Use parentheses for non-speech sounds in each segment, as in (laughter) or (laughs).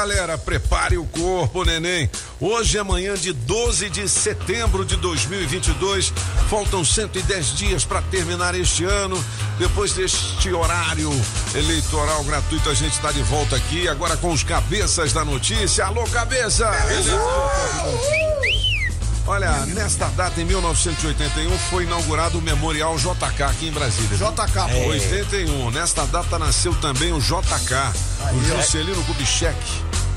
Galera, prepare o corpo, neném. Hoje é manhã de 12 de setembro de 2022. Faltam 110 dias para terminar este ano. Depois deste horário eleitoral gratuito, a gente está de volta aqui agora com os cabeças da notícia. Alô, cabeça! Olha, nesta data, em 1981, foi inaugurado o Memorial JK aqui em Brasília. JK, é. 81. Nesta data nasceu também o JK, Aí, o Juscelino Kubitschek,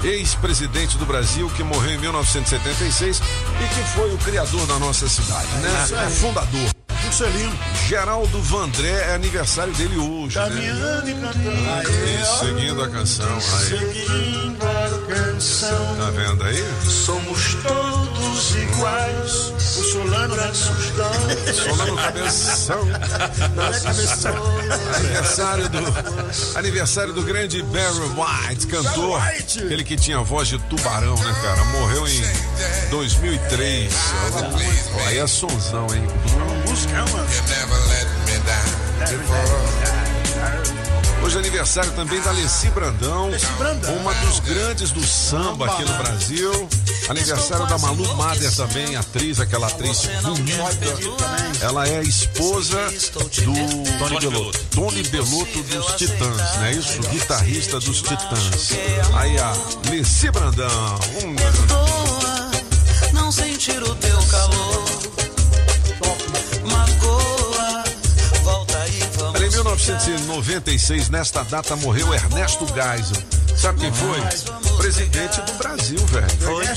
ex-presidente do Brasil, que morreu em 1976 e que foi o criador da nossa cidade, né? É, fundador. Juscelino. Geraldo Vandré é aniversário dele hoje. Caminhando né? e cantando. Aí, seguindo a canção. Aí. Seguindo a canção. Tá vendo aí? Somos todos iguais. O Solano na sustão. Solano Cabeção. Não é cabeção. Aniversário do, aniversário do grande Barry White, cantor. Aquele que tinha voz de tubarão, né, cara? Morreu em 2003. Aí é sonzão, hein? Música, mano. Hoje é aniversário também da Alessi Brandão, Brandão. uma dos grandes do samba aqui no Brasil. Aniversário da Malu Mader também, atriz, aquela atriz bonita. Ela é esposa do Tony Belotto. Tony Belotto dos Titãs, não é isso? Guitarrista dos Titãs. Aí a Alessi Brandão. Hum. Perdoa não sentir o teu calor. 1996, nesta data, morreu Ernesto Geisel. Sabe quem foi? Presidente do Brasil, velho. Foi? É.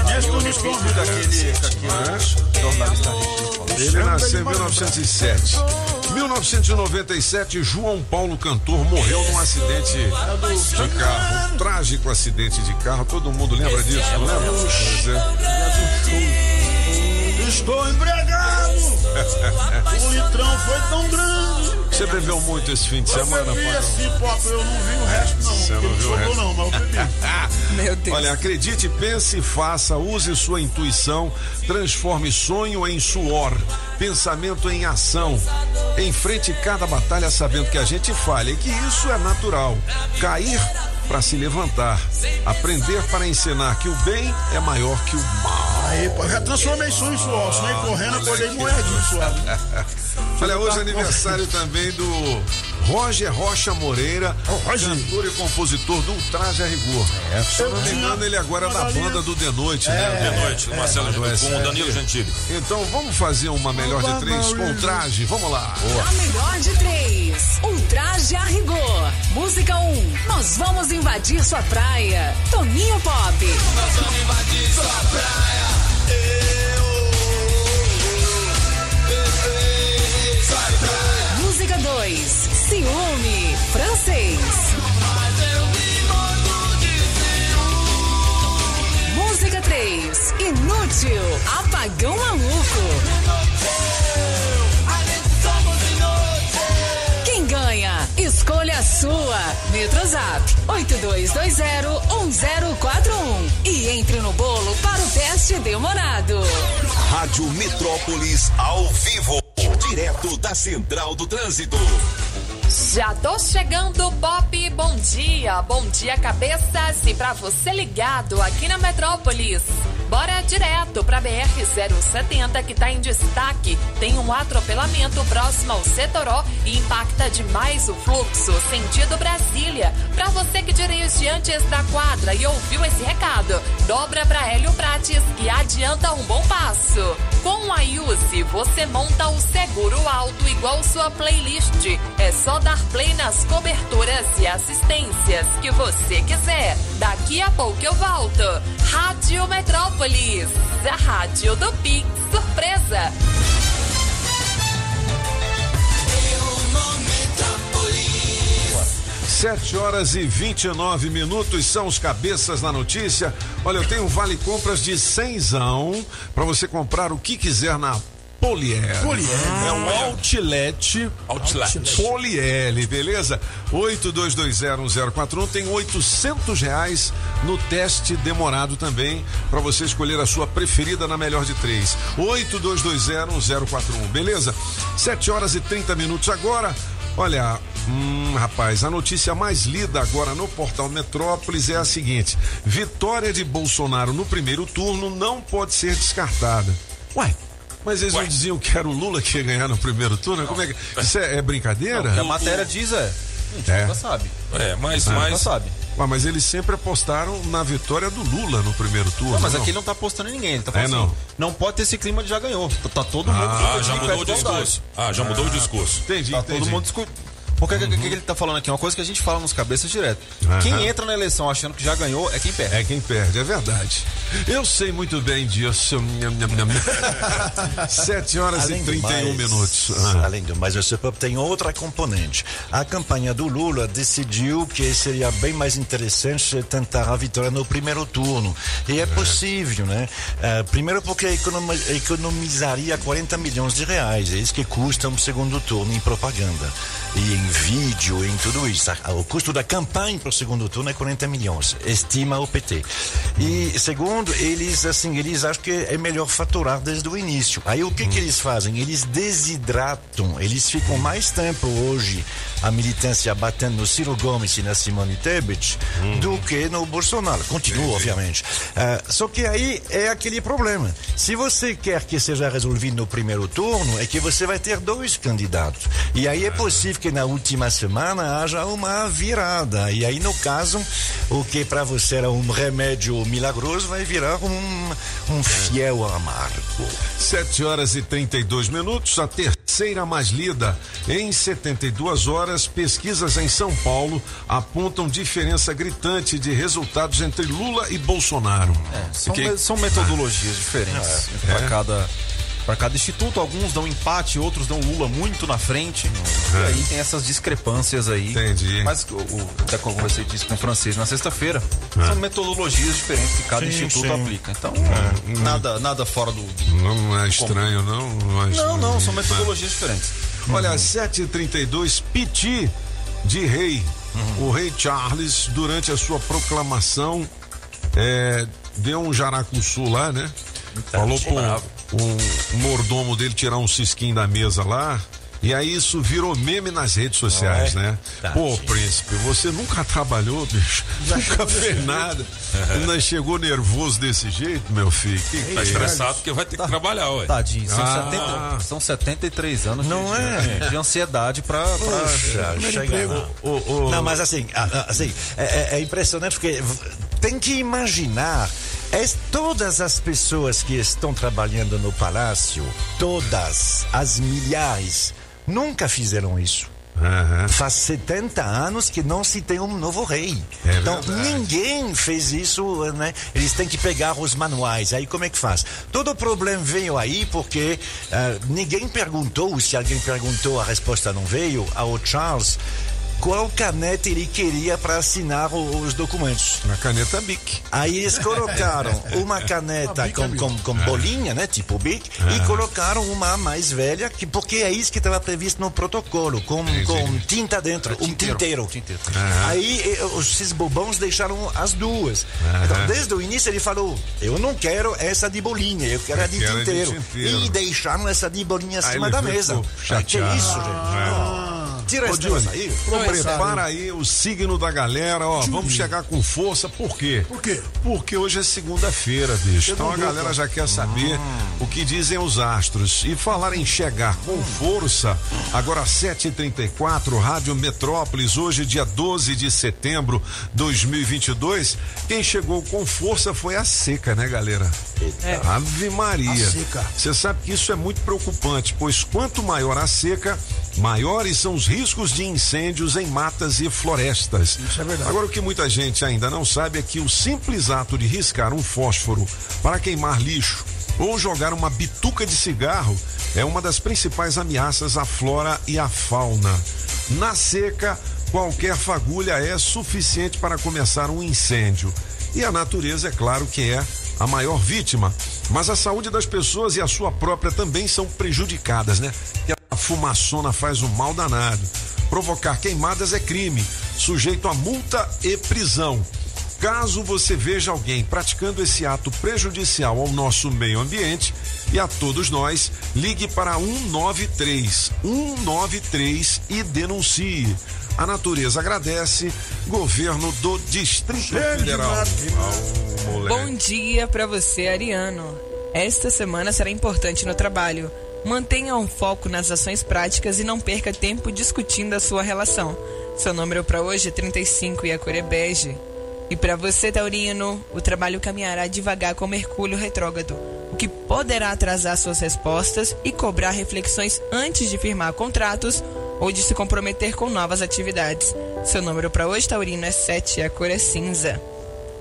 Ernesto nos convida. Ele nasceu em 1907. 1997, João Paulo Cantor morreu num acidente de carro. Um trágico acidente de carro. Todo mundo lembra disso, não lembra? Pois é. Estou embriagado. (laughs) o litrão foi tão grande. Você bebeu muito esse fim de semana, eu bebi Pagão? assim, pop, eu não vi o resto, não. Você não viu o resto? não, mas eu bebi. (laughs) Meu Deus. Olha, acredite, pense, faça, use sua intuição, transforme sonho em suor, pensamento em ação. Enfrente cada batalha sabendo que a gente falha e que isso é natural. Cair para se levantar, aprender para ensinar que o bem é maior que o mal. Aí, pô, já transformei sonho em suor. Sonhei correndo, acordei moedinho suave. Olha, hoje é aniversário também do Roger Rocha Moreira, cantor e compositor do Ultraje a Rigor. Se eu não me engano, ele agora é da banda do The Noite, né? De noite, Marcelo do com o Danilo Gentili. Então vamos fazer uma melhor de três com traje. Vamos lá. A melhor de três. Ultraje a rigor. Música 1. Um. Nós vamos invadir sua praia. Toninho Pop. Música 2. Ciúme. Francês. Música 3. Inútil. Apagão maluco. A sua. Metrozap 82201041 e entre no bolo para o teste demorado. Rádio Metrópolis ao vivo. Direto da Central do Trânsito. Já tô chegando, Pop. Bom dia, bom dia, cabeças. E pra você ligado aqui na Metrópolis. Bora direto pra BR-070 que tá em destaque. Tem um atropelamento próximo ao Setoró e impacta demais o fluxo, sentido Brasília. Pra você que dirige antes da quadra e ouviu esse recado, dobra pra Hélio Prates que adianta um bom passo. Com a Yusi, você monta o seguro alto igual sua playlist. É só dar play nas coberturas e assistências que você quiser. Daqui a pouco eu volto. Rádio Metrópolis, a rádio do Pix Surpresa. Sete horas e 29 minutos são os cabeças na notícia. Olha, eu tenho vale compras de cenzão para você comprar o que quiser na Polier. Polier. É um outlet. Outlet. Poliel, beleza? 82201041 tem 800 reais no teste demorado também para você escolher a sua preferida na melhor de três. 82201041, beleza? 7 horas e 30 minutos agora. Olha, hum, rapaz, a notícia mais lida agora no portal Metrópolis é a seguinte: vitória de Bolsonaro no primeiro turno não pode ser descartada. Ué, mas eles não Ué. diziam que era o Lula que ia ganhar no primeiro turno? Como é que. Isso é, é brincadeira? que a matéria diz é. A gente É. nunca sabe. É, mas, Nunca mas sabe. Ah, mas eles sempre apostaram na vitória do Lula no primeiro turno. Não, mas não? aqui ele não tá apostando em ninguém. Ele tá falando É, não. assim, não pode ter esse clima de já ganhou. Tá, tá todo mundo. ah, já de mudou o igualdade. discurso. Ah, já mudou o discurso. Entendi, Tá entendi. todo mundo discu... Porque o que, que- que ele tá falando aqui? Uma coisa que a gente fala nos cabeças direto. Aham. Quem entra na eleição achando que já ganhou é quem perde. É quem perde, é verdade. Eu sei muito bem disso. Nham, nham, nham. (laughs) Sete horas e Além do 31 mais- minutos. Ah. Além do mais, esse pop tem outra componente. A campanha do Lula decidiu que seria bem mais interessante tentar a vitória no primeiro turno. E é possível, né? Eh, primeiro porque economi- economizaria 40 milhões de reais. É isso que custa um segundo turno em propaganda. E em vídeo, em tudo isso. O custo da campanha para o segundo turno é 40 milhões, estima o PT. E segundo, eles assim, eles acham que é melhor faturar desde o início. Aí o que que eles fazem? Eles desidratam, eles ficam mais tempo hoje a militância batendo no Ciro Gomes e na Simone Tebet do que no Bolsonaro. Continua, obviamente. Ah, só que aí é aquele problema. Se você quer que seja resolvido no primeiro turno, é que você vai ter dois candidatos. E aí é possível que na última semana haja uma virada. E aí, no caso, o que para você era um remédio milagroso vai virar um, um fiel amargo. 7 horas e 32 minutos, a terceira mais lida. Em 72 horas, pesquisas em São Paulo apontam diferença gritante de resultados entre Lula e Bolsonaro. São, Que- me- são metodologias diferentes para cada para cada instituto. Alguns dão empate, outros dão Lula muito na frente. E aí tem essas discrepâncias aí. Entendi. Mas o, o, até como você disse com o francês na sexta-feira, são metodologias diferentes que cada Sim, instituto sim. aplica. Então, nada, nada fora do. Não é estranho, não? Não, é Não, não, são metodologias diferentes. Olha, 7h32, Piti de rei. O rei Charles, durante a sua proclamação, é, deu um jaracuçu lá, né? Falou pro um mordomo dele tirar um cisquinho da mesa lá. E aí isso virou meme nas redes sociais, né? Pô, príncipe, você nunca trabalhou, bicho. nunca fez nada. (laughs) Ainda chegou nervoso desse jeito, meu filho. Que que Tá é estressado porque vai ter que trabalhar, ué. Tadinho, são, Ah. 70, são 73 anos Não de, é? de, de ansiedade para. Já chega lá. Não, mas assim, assim é, é- é impressionante porque tem que imaginar es- todas as pessoas que estão trabalhando no palácio, todas as milhares, nunca fizeram isso. Aham. Faz 70 anos que não se tem um novo rei. É então, verdade. ninguém fez isso, né? Eles têm que pegar os manuais. Aí, como é que faz? Todo o problema veio aí porque ah, ninguém perguntou, se alguém perguntou, a resposta não veio, ao Charles, qual caneta ele queria para assinar os documentos. Na caneta Bic. Aí eles colocaram (laughs) uma caneta com, com, com bolinha, né? Tipo Bic, e colocaram uma mais velha, que, porque é isso que estava previsto no protocolo, com, com tinta dentro, um tinteiro. Aí eh, esses bobões deixaram as duas. Então, desde o início ele falou: Eu não quero essa de bolinha, eu quero a de quero a de tinteiro. tinteiro. E deixaram essa de bolinha Aí acima da mesa. chateado. Que isso, gente? Tira esse negócio aí. prepara aí o signo da galera, ó. Vamos chegar com força, por quê? Por quê? Porque hoje é segunda-feira, bicho. Então a galera já quer saber o que dizem os astros. E falar em chegar com força, agora 7h34, Rádio Metrópolis, hoje, dia 12 de setembro de 2022. Quem chegou com força foi a seca, né, galera? Ave Maria. Você sabe que isso é muito preocupante, pois quanto maior a seca, maiores são os riscos de incêndios em matas e florestas. Isso é verdade. Agora, o que muita gente ainda não sabe é que o simples ato de riscar um fósforo para queimar lixo ou jogar uma bituca de cigarro é uma das principais ameaças à flora e à fauna. Na seca, qualquer fagulha é suficiente para começar um incêndio. E a natureza, é claro que é a maior vítima. Mas a saúde das pessoas e a sua própria também são prejudicadas, né? Que a fumaçona faz um mal danado. Provocar queimadas é crime, sujeito a multa e prisão. Caso você veja alguém praticando esse ato prejudicial ao nosso meio ambiente e a todos nós, ligue para 193, 193 e denuncie. A natureza agradece, governo do Distrito Cheio de Federal. Bom dia para você, Ariano. Esta semana será importante no trabalho. Mantenha um foco nas ações práticas e não perca tempo discutindo a sua relação. Seu número para hoje é 35 e a cor é bege. E para você, Taurino, o trabalho caminhará devagar com Mercúrio retrógrado, o que poderá atrasar suas respostas e cobrar reflexões antes de firmar contratos ou de se comprometer com novas atividades. Seu número para hoje, Taurino, é 7 e a cor é cinza.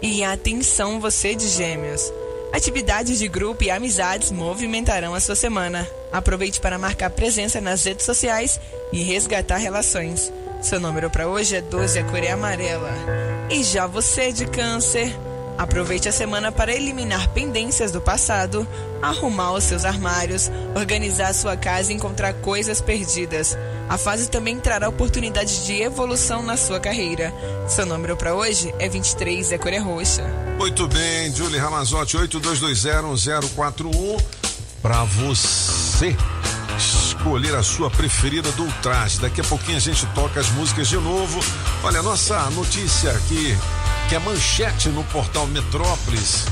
E atenção você de gêmeos. Atividades de grupo e amizades movimentarão a sua semana. Aproveite para marcar presença nas redes sociais e resgatar relações. Seu número para hoje é 12 e a cor é amarela. E já você de câncer. Aproveite a semana para eliminar pendências do passado, arrumar os seus armários, organizar a sua casa e encontrar coisas perdidas. A fase também trará oportunidades de evolução na sua carreira. Seu número para hoje é 23 e a cor é roxa. Muito bem, Julie Ramazotti, 82201041. Para você escolher a sua preferida do ultraje. Daqui a pouquinho a gente toca as músicas de novo. Olha, nossa notícia aqui, que é manchete no portal Metrópolis,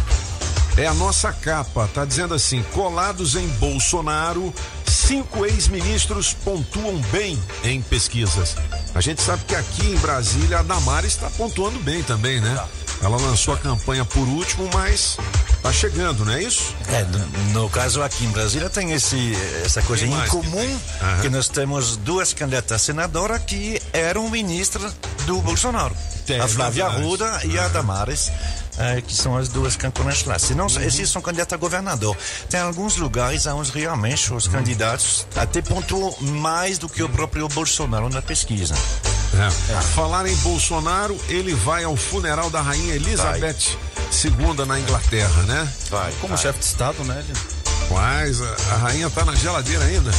é a nossa capa. Tá dizendo assim: colados em Bolsonaro, cinco ex-ministros pontuam bem em pesquisas. A gente sabe que aqui em Brasília a Damares está pontuando bem também, né? Ela lançou a campanha por último, mas tá chegando, não é isso? É, no, no caso aqui em Brasília tem esse, essa coisa Quem mais que tem? que, nós temos duas candidatas a senadora que eram ministras do Bolsonaro. Tem, a Flávia. Arruda e a Damares. eh, que são as duas campeões lá. Senão, Uhum. esses são candidatos a governador. Tem alguns lugares onde realmente os candidatos até pontuam mais do que o próprio Bolsonaro na pesquisa. É. Falar em Bolsonaro, ele vai ao funeral da rainha Elizabeth II na Inglaterra, né? Vai, Como chefe de Estado, né? Ele... Mas a, a rainha tá na geladeira ainda.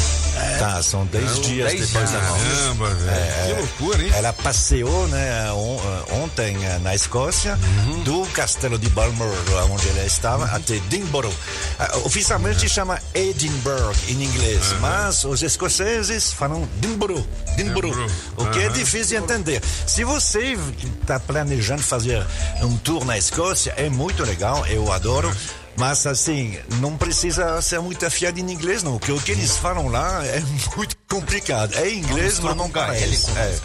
Tá, são 10 dias dez depois dias. da morte. Caramba, velho. que loucura, hein? Ela passeou né, on- ontem eh, na Escócia, Uhum. do castelo de Balmoral, onde ela estava, até Edinburgh. Ah, Oficialmente chama Edinburgh em inglês, mas os escoceses falam Edinburgh, Edinburgh, o que é Aham. difícil de entender. Se você está planejando fazer um tour na Escócia, é muito legal, eu adoro. Mas assim, não precisa ser muito afiado em inglês, não. Porque o que eles falam lá é muito complicado. É inglês, mas não parece. É.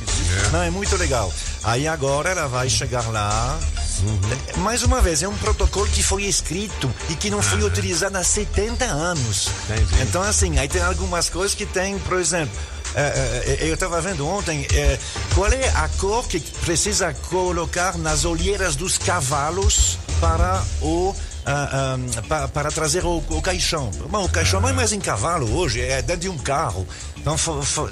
Não, é muito legal. Aí agora ela vai chegar lá. Mais uma vez, é um protocolo que foi escrito e que não foi utilizado há 70 anos. Entendi. Então, assim, aí tem algumas coisas que tem, por exemplo. é, é, eu estava vendo ontem é, qual é a cor que precisa colocar nas olheiras dos cavalos para o ah, ah, pa- para trazer o, o caixão. Bom, o caixão não é mais em cavalo hoje, é dentro de um carro. Então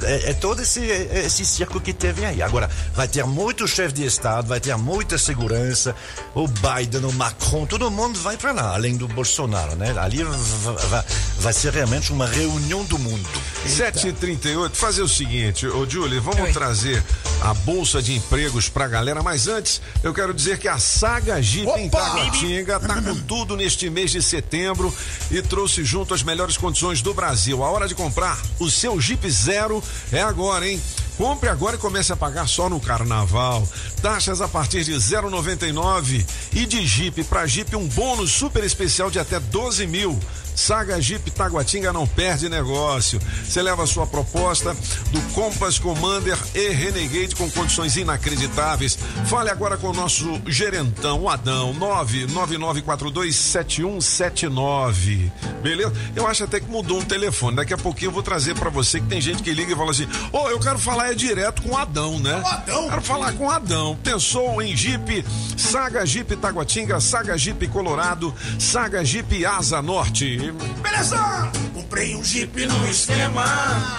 é, é todo esse, esse circo que teve aí. Agora, vai ter muito chefe de Estado, vai ter muita segurança. O Biden, o Macron, todo mundo vai para lá, além do Bolsonaro, né? Ali va- va- vai ser realmente uma reunião do mundo. 7h38, fazer o seguinte, ô Julie, vamos Oi. trazer a Bolsa de Empregos pra galera, mas antes eu quero dizer que a Saga Jeep em Opa! Taguatinga tá com tudo neste mês de setembro e trouxe junto as melhores condições do Brasil. A hora de comprar o seu Jeep Zero é agora, hein? Compre agora e comece a pagar só no carnaval. Taxas a partir de 0,99 e de Jeep para Jeep um bônus super especial de até 12 mil. Saga Jeep Taguatinga não perde negócio. Você leva a sua proposta do Compass Commander e Renegade com condições inacreditáveis. Fale agora com o nosso gerentão, o Adão, 999427179. Beleza? Eu acho até que mudou um telefone. Daqui a pouquinho eu vou trazer para você que tem gente que liga e fala assim: "Ô, oh, eu quero falar é direto com o Adão, né?" O Adão? Quero falar com o Adão. Pensou em Jeep, Saga Jeep Taguatinga, Saga Jeep Colorado, Saga Jeep Asa Norte. Beleza! Comprei um Jeep no esquema.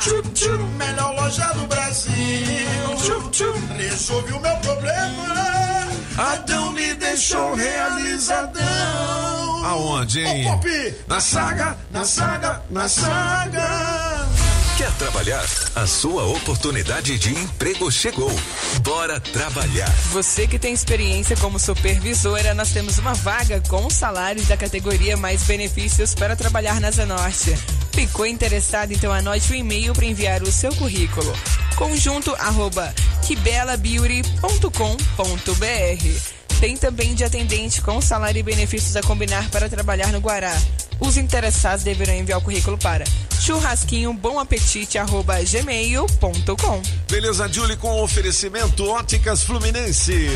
Tchup, tchup, melhor loja do Brasil. Tchup, tchup, resolvi o meu problema. Adão me deixou realizadão. Aonde, hein? Ô, Pop! Na saga, na saga, na saga. Quer trabalhar? A sua oportunidade de emprego chegou. Bora trabalhar. Você que tem experiência como supervisora, nós temos uma vaga com salários da categoria mais benefícios para trabalhar na Zanorte. Ficou interessado? Então anote o e-mail para enviar o seu currículo. Conjunto arroba quibelabeauty.com.br Tem também de atendente com salário e benefícios a combinar para trabalhar no Guará. Os interessados deverão enviar o currículo para churrasquinho bom apetite arroba gmail.com. Beleza, Julie, com oferecimento Óticas Fluminense.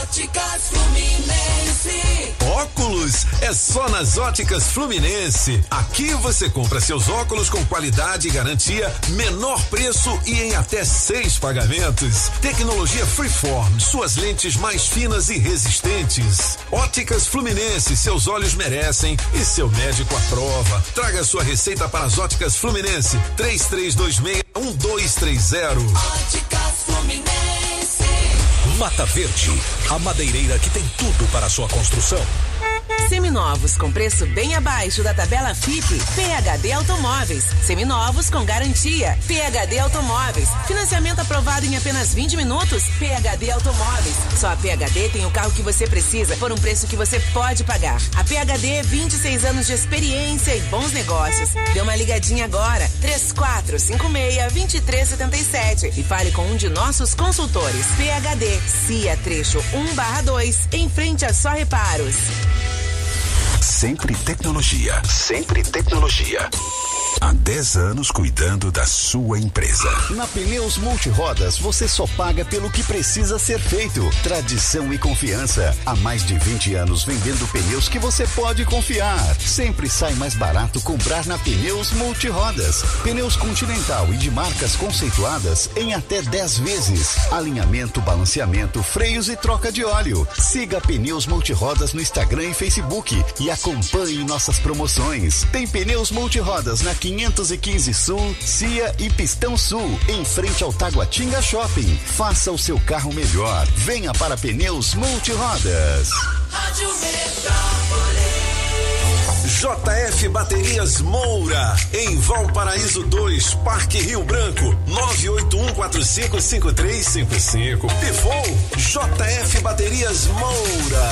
Óticas Fluminense. Óculos é só nas Óticas Fluminense. Aqui você compra seus óculos com qualidade e garantia, menor preço e em até seis pagamentos. Tecnologia Freeform, suas lentes mais finas e resistentes. Óticas Fluminense, seus olhos merecem e seu médico aprova. Traga sua receita para as Óticas Fluminense. 3326 1230. Óticas Fluminense. Mata Verde, a madeireira que tem tudo para sua construção. Seminovos com preço bem abaixo da tabela FIP. PHD Automóveis. Seminovos com garantia. PHD Automóveis. Financiamento aprovado em apenas 20 minutos. PHD Automóveis. Só a PHD tem o carro que você precisa por um preço que você pode pagar. A PHD, 26 anos de experiência e bons negócios. Dê uma ligadinha agora. 3456-2377 e fale com um de nossos consultores. PHD, CIA Trecho 1/2, em frente a Só Reparos. Sempre tecnologia. Sempre tecnologia. Há 10 anos cuidando da sua empresa. Na Pneus Multirodas, você só paga pelo que precisa ser feito. Tradição e confiança. Há mais de 20 anos vendendo pneus que você pode confiar. Sempre sai mais barato comprar na Pneus Multirodas. Pneus Continental e de marcas conceituadas em até 10 vezes. Alinhamento, balanceamento, freios e troca de óleo. Siga Pneus Multirodas no Instagram e Facebook e acompanhe nossas promoções. Tem Pneus Multirodas na 515 Sul, Cia e Pistão Sul, em frente ao Taguatinga Shopping. Faça o seu carro melhor. Venha para Pneus Multirodas. Rádio Metrópolis. JF Baterias Moura, em Valparaíso 2, Parque Rio Branco, 981455355. Pivô, JF Baterias Moura.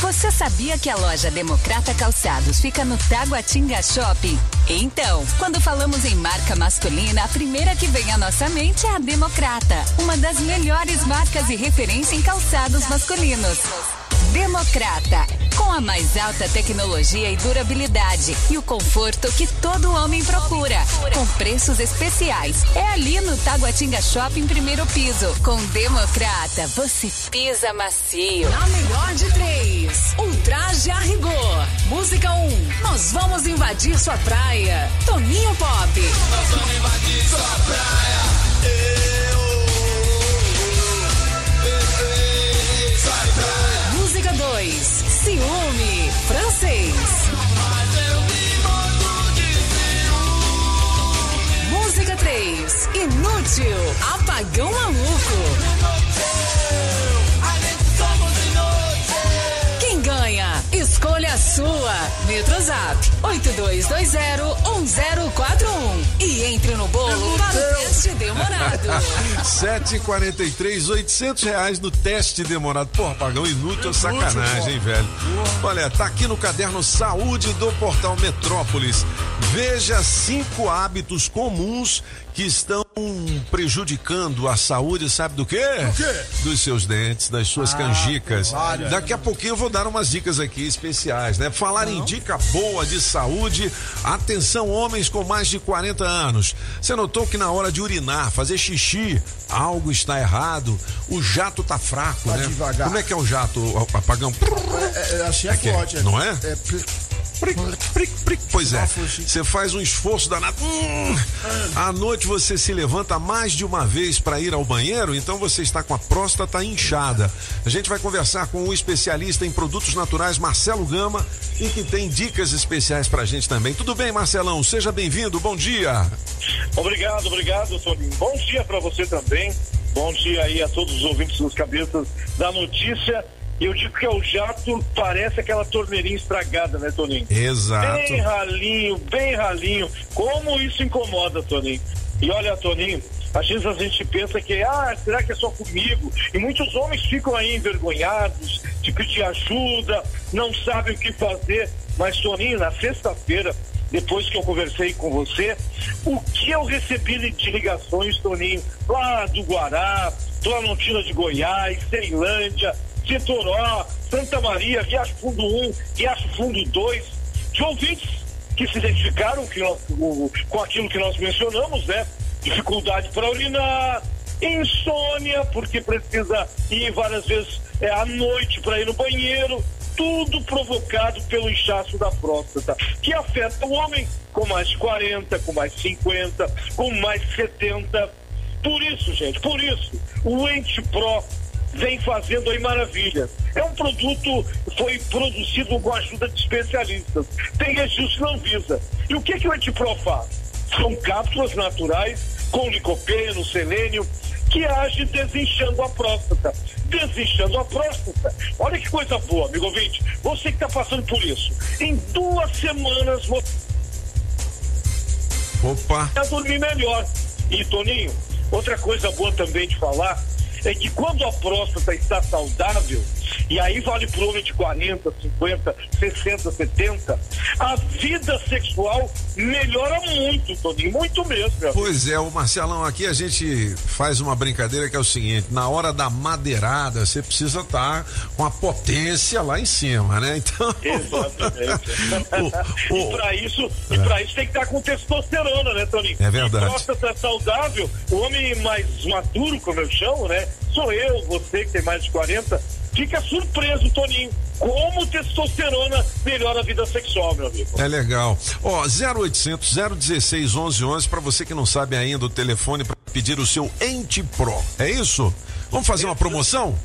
Você sabia que a loja Democrata Calçados fica no Taguatinga Shopping? Então, quando falamos em marca masculina, a primeira que vem à nossa mente é a Democrata, uma das melhores marcas e referência em calçados masculinos. Democrata, com a mais alta tecnologia e durabilidade e o conforto que todo homem procura, com preços especiais. É ali no Taguatinga Shopping primeiro piso. Com Democrata, você pisa macio. Na melhor de três, Ultraje a rigor. Música 1, um, nós vamos invadir sua praia. Toninho Pop. Nós vamos invadir sua praia. Eu, Ciúme, francês. Música 3, Inútil, apagão maluco. Sua. Metrozap 82201041 e entre no bolo para o teste demorado. (laughs) 743, 800 reais no teste demorado. Porra, pagão inútil é sacanagem, hein, velho? Olha, tá aqui no caderno Saúde do Portal Metrópolis. Veja cinco hábitos comuns que estão prejudicando a saúde, sabe do quê? Do quê? Dos seus dentes, das suas Ah, canjicas. Daqui a pouquinho eu vou dar umas dicas aqui especiais, né? Falar em dica boa de saúde, atenção homens com mais de 40 anos. Você notou que na hora de urinar, fazer xixi, algo está errado? O jato tá fraco, Tá né? devagar. Como é que é o jato, apagão? É, é, assim é, É é, forte. não é? É, Pric, pric, pric. Pois é, você faz um esforço danado. Hum, à noite você se levanta mais de uma vez para ir ao banheiro, então você está com a próstata inchada. A gente vai conversar com o especialista em produtos naturais, Marcelo Gama, e que tem dicas especiais pra gente também. Tudo bem, Marcelão? Seja bem-vindo, bom dia. Obrigado, obrigado, Toninho. Bom dia para você também. Bom dia aí a todos os ouvintes dos cabeças da notícia. Eu digo que é o jato parece aquela torneirinha estragada, né, Toninho? Exato. Bem ralinho, bem ralinho. Como isso incomoda, Toninho? E olha, Toninho, às vezes a gente pensa que, ah, será que é só comigo? E muitos homens ficam aí envergonhados de pedir ajuda, não sabem o que fazer. Mas, Toninho, na sexta-feira, depois que eu conversei com você, o que eu recebi de ligações, Toninho, lá do Guará, Planaltina de Goiás, Ceilândia, Setoró, Santa Maria, Riacho Fundo 1, Riacho Fundo 2, de ouvintes que se identificaram que nós- com aquilo que nós mencionamos, né? Dificuldade para urinar, insônia, porque precisa ir várias vezes é, à noite para ir no banheiro, tudo provocado pelo inchaço da próstata, que afeta o homem com mais de 40, com mais de 50, com mais de 70. Por isso, gente, por isso, o Ente Pro vem fazendo aí maravilhas. É um produto que foi produzido com a ajuda de especialistas. Tem registro na Anvisa. E o que, que o Antipro faz? São cápsulas naturais com licopeno, selênio, que age desinchando a próstata. Desinchando a próstata. Olha que coisa boa, amigo ouvinte. Você que está passando por isso. Em duas semanas você Opa. vai dormir melhor. E, Toninho, outra coisa boa também de falar é que quando a próstata está saudável, e aí vale para homem de 40, 50, 60, 70, a vida sexual melhora muito, Toninho, muito mesmo. Pois é, o Marcelão, aqui a gente faz uma brincadeira que é o seguinte: na hora da madeirada, você precisa estar com a potência lá em cima, né? Então. (laughs) Exatamente. O- e para isso, e pra isso tem que estar com testosterona, né, Toninho? É verdade. E próstata saudável, o homem mais maduro, como eu chamo, né? Sou eu, você que tem mais de 40, fica surpreso, Toninho, como testosterona melhora a vida sexual, meu amigo. É legal. Ó, 0800 016 1111 para você que não sabe ainda o telefone para pedir o seu Ente Pro. É isso? Vamos fazer uma promoção?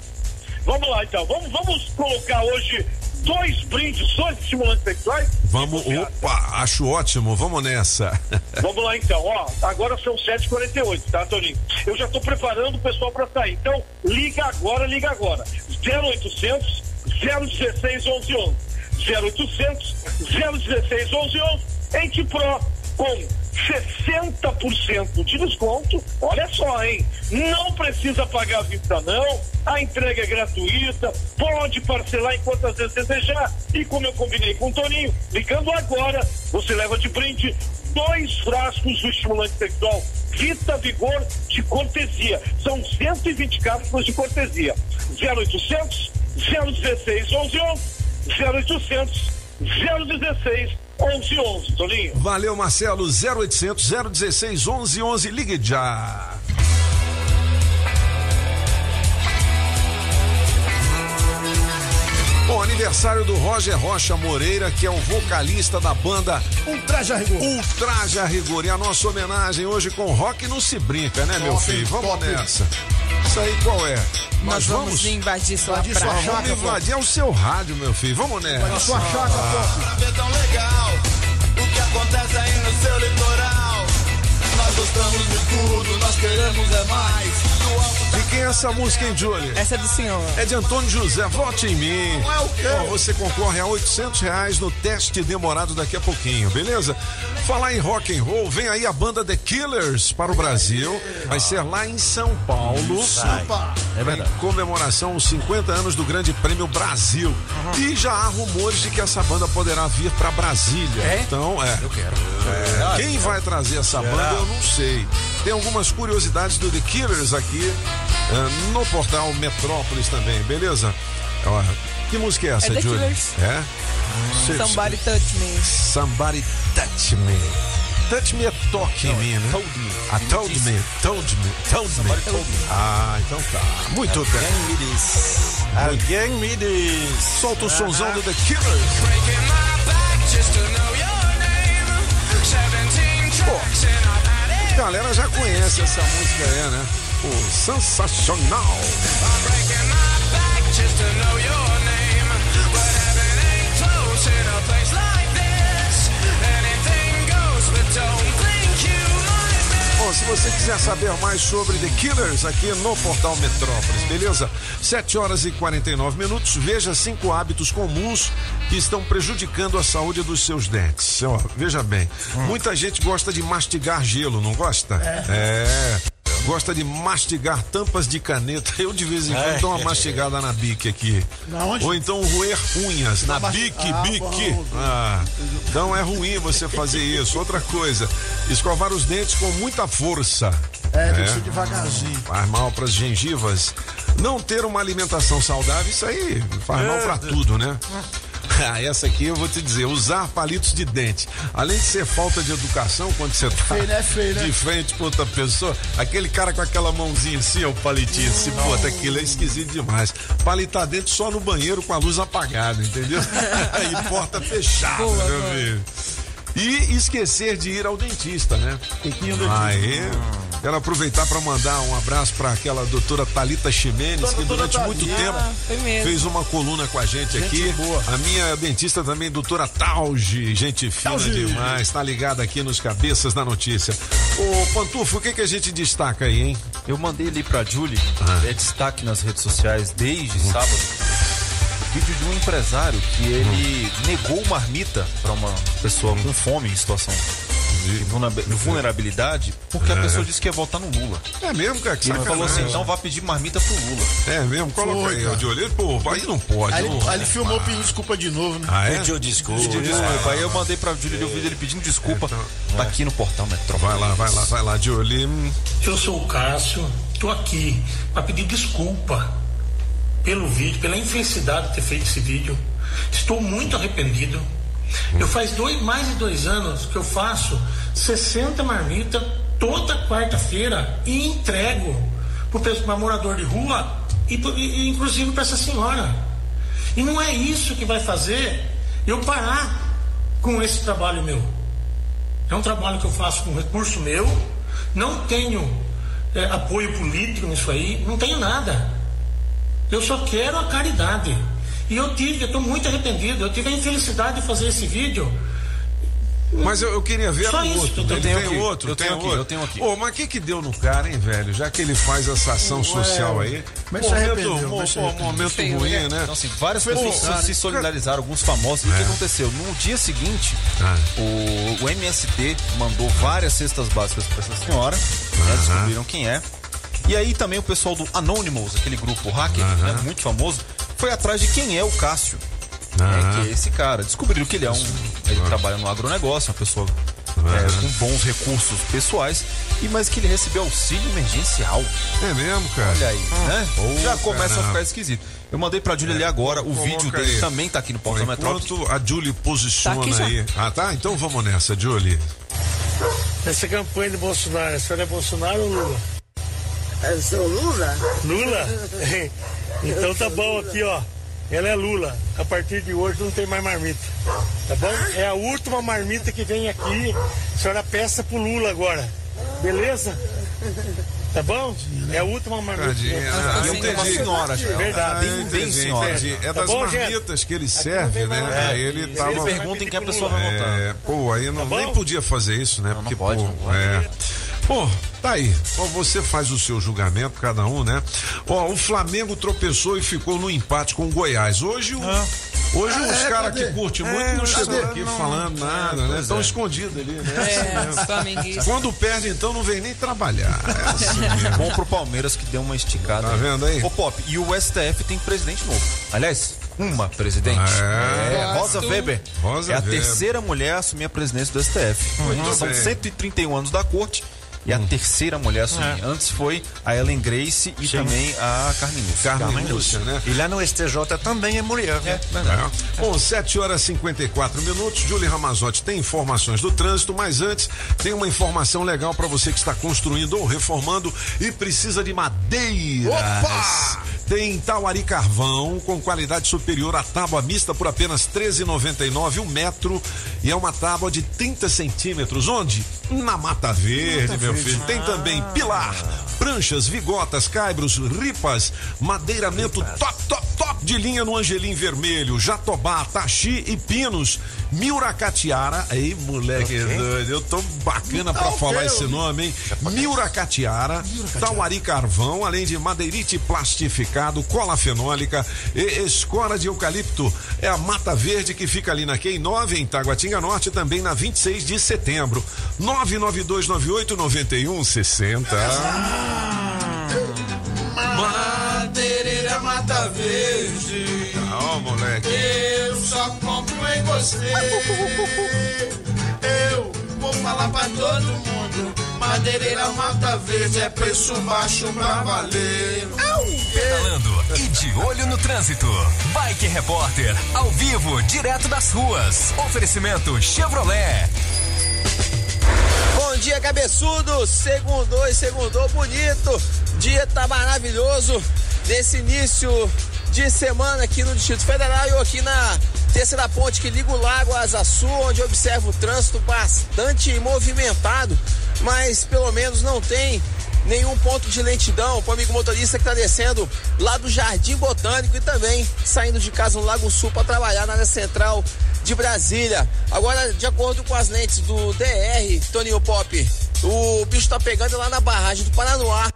Vamos lá, então. Vamos, vamos colocar hoje dois brindes, dois estimulantes sexuais. Vamos, opa, acho ótimo, vamos nessa. (laughs) Vamos lá então, ó, agora são 7h48, tá, Toninho? Eu já tô preparando o pessoal para sair. Então, liga agora, liga agora. 0800 016 1111. 0800 016 1111. Ente Pro com 60% de desconto. Olha só, hein? Não precisa pagar a vista, não. A entrega é gratuita. Pode parcelar em quantas vezes desejar. E como eu combinei com o Toninho, ligando agora, você leva de brinde dois frascos do estimulante sexual Vita Vigor de cortesia. São 120 cápsulas de cortesia. 0800 016 1111 0800 016 1111, Toninho. Valeu, Marcelo. 0800 016 1111. Ligue já. Bom, aniversário do Roger Rocha Moreira, que é o vocalista da banda Ultraja Rigor. Ultraja Rigor. E a nossa homenagem hoje com rock não se brinca, né, meu Top, filho? Vamos top. nessa. Isso aí qual é? Nós vamos invadir sua Invadir sua praia. chácara. Vamos invadir é o seu rádio, meu filho. Vamos nessa. Na sua chácara, top. Pra ver tão legal o que acontece aí no seu litoral. Nós gostamos de tudo, nós queremos é mais. De quem é essa música, hein, Julie? Essa é do senhor. É de Antônio José, vote em mim. Não é o quê? Ó, você concorre a 800 reais no teste demorado daqui a pouquinho, beleza? Falar em rock and roll, vem aí a banda The Killers para o Brasil. Vai ser lá em São Paulo. É verdade. Em comemoração aos 50 anos do Grande Prêmio Brasil. E já há rumores de que essa banda poderá vir para Brasília. É? Então, é. Eu quero. É, quem vai trazer essa banda, eu não sei. Tem algumas curiosidades do The Killers aqui é, no portal Metrópolis também, beleza? Ó, que música é essa, É? Killers. É? Somebody touch me. Somebody touch me. Touch me é toque em mim, né? Told me. Ah, told me, told me, told me. Somebody told me. Ah, então tá. Muito bem. Alguém me diz. Alguém me diz. Solta o sonzão do The Killers. Pô, a galera já conhece essa música aí, né? Pô, sensacional. Bom, se você quiser saber mais sobre The Killers aqui no portal Metrópolis, beleza? 7 horas e 49 minutos. Veja cinco hábitos comuns que estão prejudicando a saúde dos seus dentes. Ó, veja bem, muita gente gosta de mastigar gelo, não gosta? É. Gosta de mastigar tampas de caneta. Eu de vez em quando É. dou uma mastigada na bique aqui. Na onde? Ou então roer unhas na bique, Ah, bique. bom. Ah, então é ruim você fazer isso. Outra coisa, escovar os dentes com muita força. É, tem que ser devagarzinho. Faz mal para as gengivas. Não ter uma alimentação saudável, isso aí faz mal para tudo, né? (laughs) Ah, essa aqui eu vou te dizer, usar palitos de dente. Além de ser falta de educação quando você tá Feio, né? Feio, né? de frente pra outra pessoa, aquele cara com aquela mãozinha assim, ó, o palitinho, assim, pô, aquilo é esquisito demais. Palitar dentro só no banheiro com a luz apagada, entendeu? (laughs) e porta fechada, Boa, meu filho. E esquecer de ir ao dentista, né? Tem que ir ao dentista. Aí, quero aproveitar para mandar um abraço para aquela doutora Talita Ximenes, que durante muito tempo fez uma coluna com a gente, Gente aqui. boa. A minha dentista também, doutora Tauge, gente fina demais, tá ligada aqui nos cabeças da notícia. Ô, Pantufo, o que que a gente destaca aí, hein? Eu mandei ali pra Julie, Ah. é destaque nas redes sociais desde sábado, vídeo de um empresário que ele negou marmita para uma pessoa com fome em situação de vulna- vulnerabilidade, porque a pessoa disse que ia votar no Lula. É mesmo, cara? Que E ele falou assim, então vá pedir marmita pro Lula. É mesmo? Coloca Foi, aí, ó, de olho. Pô, aí não pode. Aí, não. ele- aí ele filmou pedindo desculpa de novo, né? Ah, é? Pediu desculpa. Pediu desculpa. Aí eu mandei pra Julie o vídeo ele pedindo desculpa. Tá aqui no portal Metrópole. Vai lá, vai lá, vai lá, Jolie. Eu sou o Cássio, estou aqui para pedir desculpa pelo vídeo, pela infelicidade de ter feito esse vídeo. Estou muito arrependido. Eu faz dois, mais de dois anos que eu faço 60 marmitas toda quarta-feira e entrego para morador de rua e, e inclusive para essa senhora. E não é isso que vai fazer eu parar com esse trabalho meu. É um trabalho que eu faço com recurso meu, não tenho é, apoio político nisso aí, não tenho nada. Eu só quero a caridade. E eu tive, eu estou muito arrependido, eu tive a infelicidade de fazer esse vídeo. Mas eu, eu queria ver Só o isso, outro. eu tenho tem aqui, outro, eu tem tenho aqui, outro. eu tenho aqui. Mas o que que deu no cara, hein, velho? Já que ele faz essa ação social aí. mas momento, mo- momento Feio, ruim, né? né? Então, assim, várias pessoas cara, se solidarizaram, alguns famosos. E o que É. aconteceu? No dia seguinte, Ah. o, o MST mandou várias cestas básicas para essa senhora, né, descobriram quem é. E aí também o pessoal do Anonymous, aquele grupo hacker, né, muito famoso, foi atrás de quem é o Cássio. né, Aham. que é esse cara. Descobriram que ele é um. Ele trabalha no agronegócio, uma pessoa é, com bons recursos pessoais, e mas que ele recebeu auxílio emergencial. É mesmo, cara? Olha aí, né? Ô, Já começa a caramba. ficar esquisito. Eu mandei pra Júlia ali agora, o vídeo dele aí. também tá aqui no Portal Metrópole. Enquanto a Julie posiciona Tá aí. Ah, tá? Então vamos nessa, Julie. Essa campanha de Bolsonaro, a senhora é Bolsonaro ou Lula? Eu sou Lula? Lula? (laughs) então tá bom aqui, ó. Ela é Lula. A partir de hoje não tem mais marmita. Tá bom? É a última marmita que vem aqui. A senhora peça pro Lula agora. Beleza? Tá bom? É a última marmita. Tadinha. Ah, eu uma senhora, é. Verdade. Ah, Bem- senhora. entendi. É Tá das bom, gente? marmitas que ele serve, né? Aí ele tava. Eles perguntam em que a pessoa vai votar. É, pô, aí não, Tá nem podia fazer isso, né? não Porque, pode, pô, não pode. é. Pô, tá aí. Ó, você faz o seu julgamento, cada um, né? Ó, o Flamengo tropeçou e ficou no empate com o Goiás. Hoje o. Hoje Ah, os é, caras cadê? que curtem É, muito não chegam aqui Não, falando nada, né? Estão é. escondidos ali, né? É. Quando perde, então, não vem nem trabalhar. (laughs) É assim. Bom pro Palmeiras que deu uma esticada. Tá vendo aí? Ô, Pop, e o STF tem presidente novo. Aliás, uma presidente. É. É, Rosa. Weber. Rosa é a Weber. terceira mulher a assumir a presidência do STF. Muito São bem. 131 anos da corte. E a terceira mulher a assumir. Antes foi a Ellen Grace e também a Carmen Lúcia. Carmen Lúcia, né? E lá no STJ também é mulher, né? É. Bom, 7 horas e 54 minutos. Julie Ramazotti tem informações do trânsito, mas antes tem uma informação legal para você que está construindo ou reformando e precisa de madeiras. Opa! Tem Tauari Carvão com qualidade superior à tábua mista por apenas R$ 13,99 um metro e é uma tábua de 30 centímetros. Onde? Na Mata Verde, meu filho. Tem também pilar, pranchas, vigotas, caibros, ripas, madeiramento top, top, top de linha no Angelim Vermelho, Jatobá, Taxi e Pinos, Miuracatiara. Aí, moleque doido, eu tô bacana pra Tá falar esse nome, hein? Miuracatiara, Tauari Carvão, além de madeirite plastificado, cola fenólica e escora de eucalipto. É a Mata Verde que fica ali na QI 9, em Taguatinga Norte, também na 26 de setembro. 99298 9160. Madeireira Mata Verde. Ó, moleque. Eu só compro em você. Vou falar pra todo mundo. Madeireira Mata Verde é preço baixo pra valer. Pedalando e de olho no trânsito. Bike Repórter, ao vivo, direto das ruas. Oferecimento Chevrolet. Bom dia, cabeçudo. Segundou e segundou bonito. Dia tá maravilhoso nesse início de semana aqui no Distrito Federal. Eu aqui na terceira ponte que liga o Lago Asa Sul, onde eu observo o trânsito bastante movimentado, mas pelo menos não tem nenhum ponto de lentidão para o amigo motorista que está descendo lá do Jardim Botânico e também saindo de casa no Lago Sul para trabalhar na área central de Brasília. Agora, de acordo com as lentes do DR, Toninho Pop, o bicho tá pegando lá na barragem do Paranoá.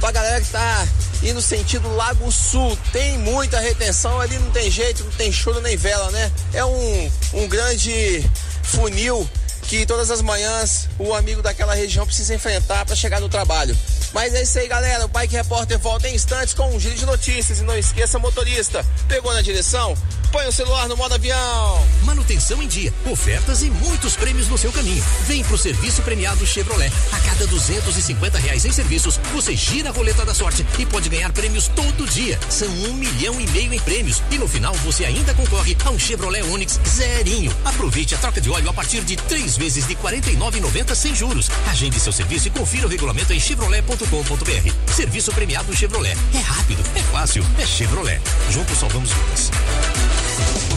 Pra galera que tá indo sentido Lago Sul, tem muita retenção ali, não tem jeito, não tem choro nem vela, né? É um, um grande funil que todas as manhãs o amigo daquela região precisa enfrentar para chegar no trabalho. Mas é isso aí, galera. O Bike Repórter volta em instantes com um giro de notícias. E não esqueça, motorista, pegou na direção? Põe o celular no modo avião. Manutenção em dia, ofertas e muitos prêmios no seu caminho. Vem pro serviço premiado Chevrolet. A cada 250 reais em serviços, você gira a roleta da sorte e pode ganhar prêmios todo dia. São um milhão e meio em prêmios. E no final você ainda concorre a um Chevrolet Onix zerinho. Aproveite a troca de óleo a partir de três vezes de R$ 49,90 sem juros. Agende seu serviço e confira o regulamento em chevrolet.com.br. Serviço premiado Chevrolet. É rápido, é fácil, é Chevrolet. Juntos salvamos vidas.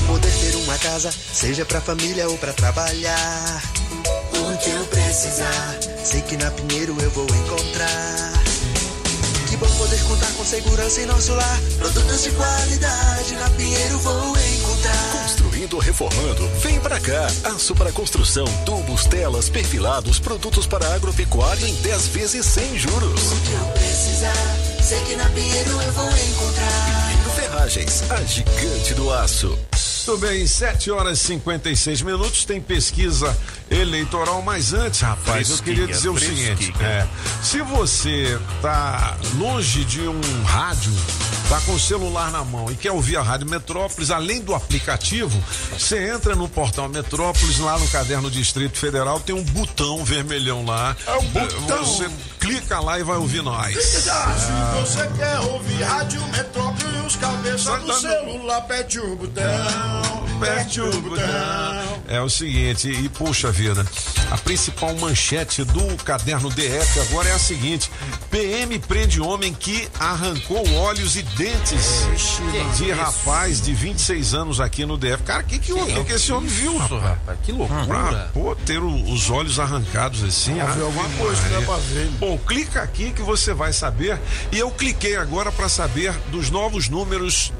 Poder ter uma casa, seja pra família ou pra trabalhar. Onde eu precisar, sei que na Pinheiro eu vou encontrar. Que bom poder contar com segurança em nosso lar. Produtos de qualidade na Pinheiro vou encontrar. Construindo ou reformando? Vem pra cá. Aço para construção, tubos, telas, perfilados, produtos para agropecuária em 10 vezes sem juros. Onde eu precisar, sei que na Pinheiro eu vou encontrar. Pinheiro Ferragens, a gigante do aço. Muito bem, 7 horas e 56 minutos. Tem pesquisa eleitoral, mas antes, rapaz, eu queria dizer o seguinte: é, se você tá longe de um rádio, tá com o celular na mão e quer ouvir a Rádio Metrópolis, além do aplicativo, você entra no portal Metrópolis, lá no caderno Distrito Federal, tem um botão vermelhão lá. É o botão. Você clica lá e vai ouvir nós. Se você quer ouvir Rádio Metrópole, os cabeças do celular, pede o botão. Aperte o botão. É o seguinte, e puxa vida, a principal manchete do caderno DF agora é a seguinte: PM prende homem que arrancou olhos e dentes de rapaz de 26 anos aqui no DF. Cara, que que? O que, que esse homem viu, rapaz? Que loucura. Pra, pô, ter o- os olhos arrancados assim. Ah, alguma que coisa que não é Maria. pra ver. Bom, clica aqui que você vai saber. E eu cliquei agora para saber dos novos números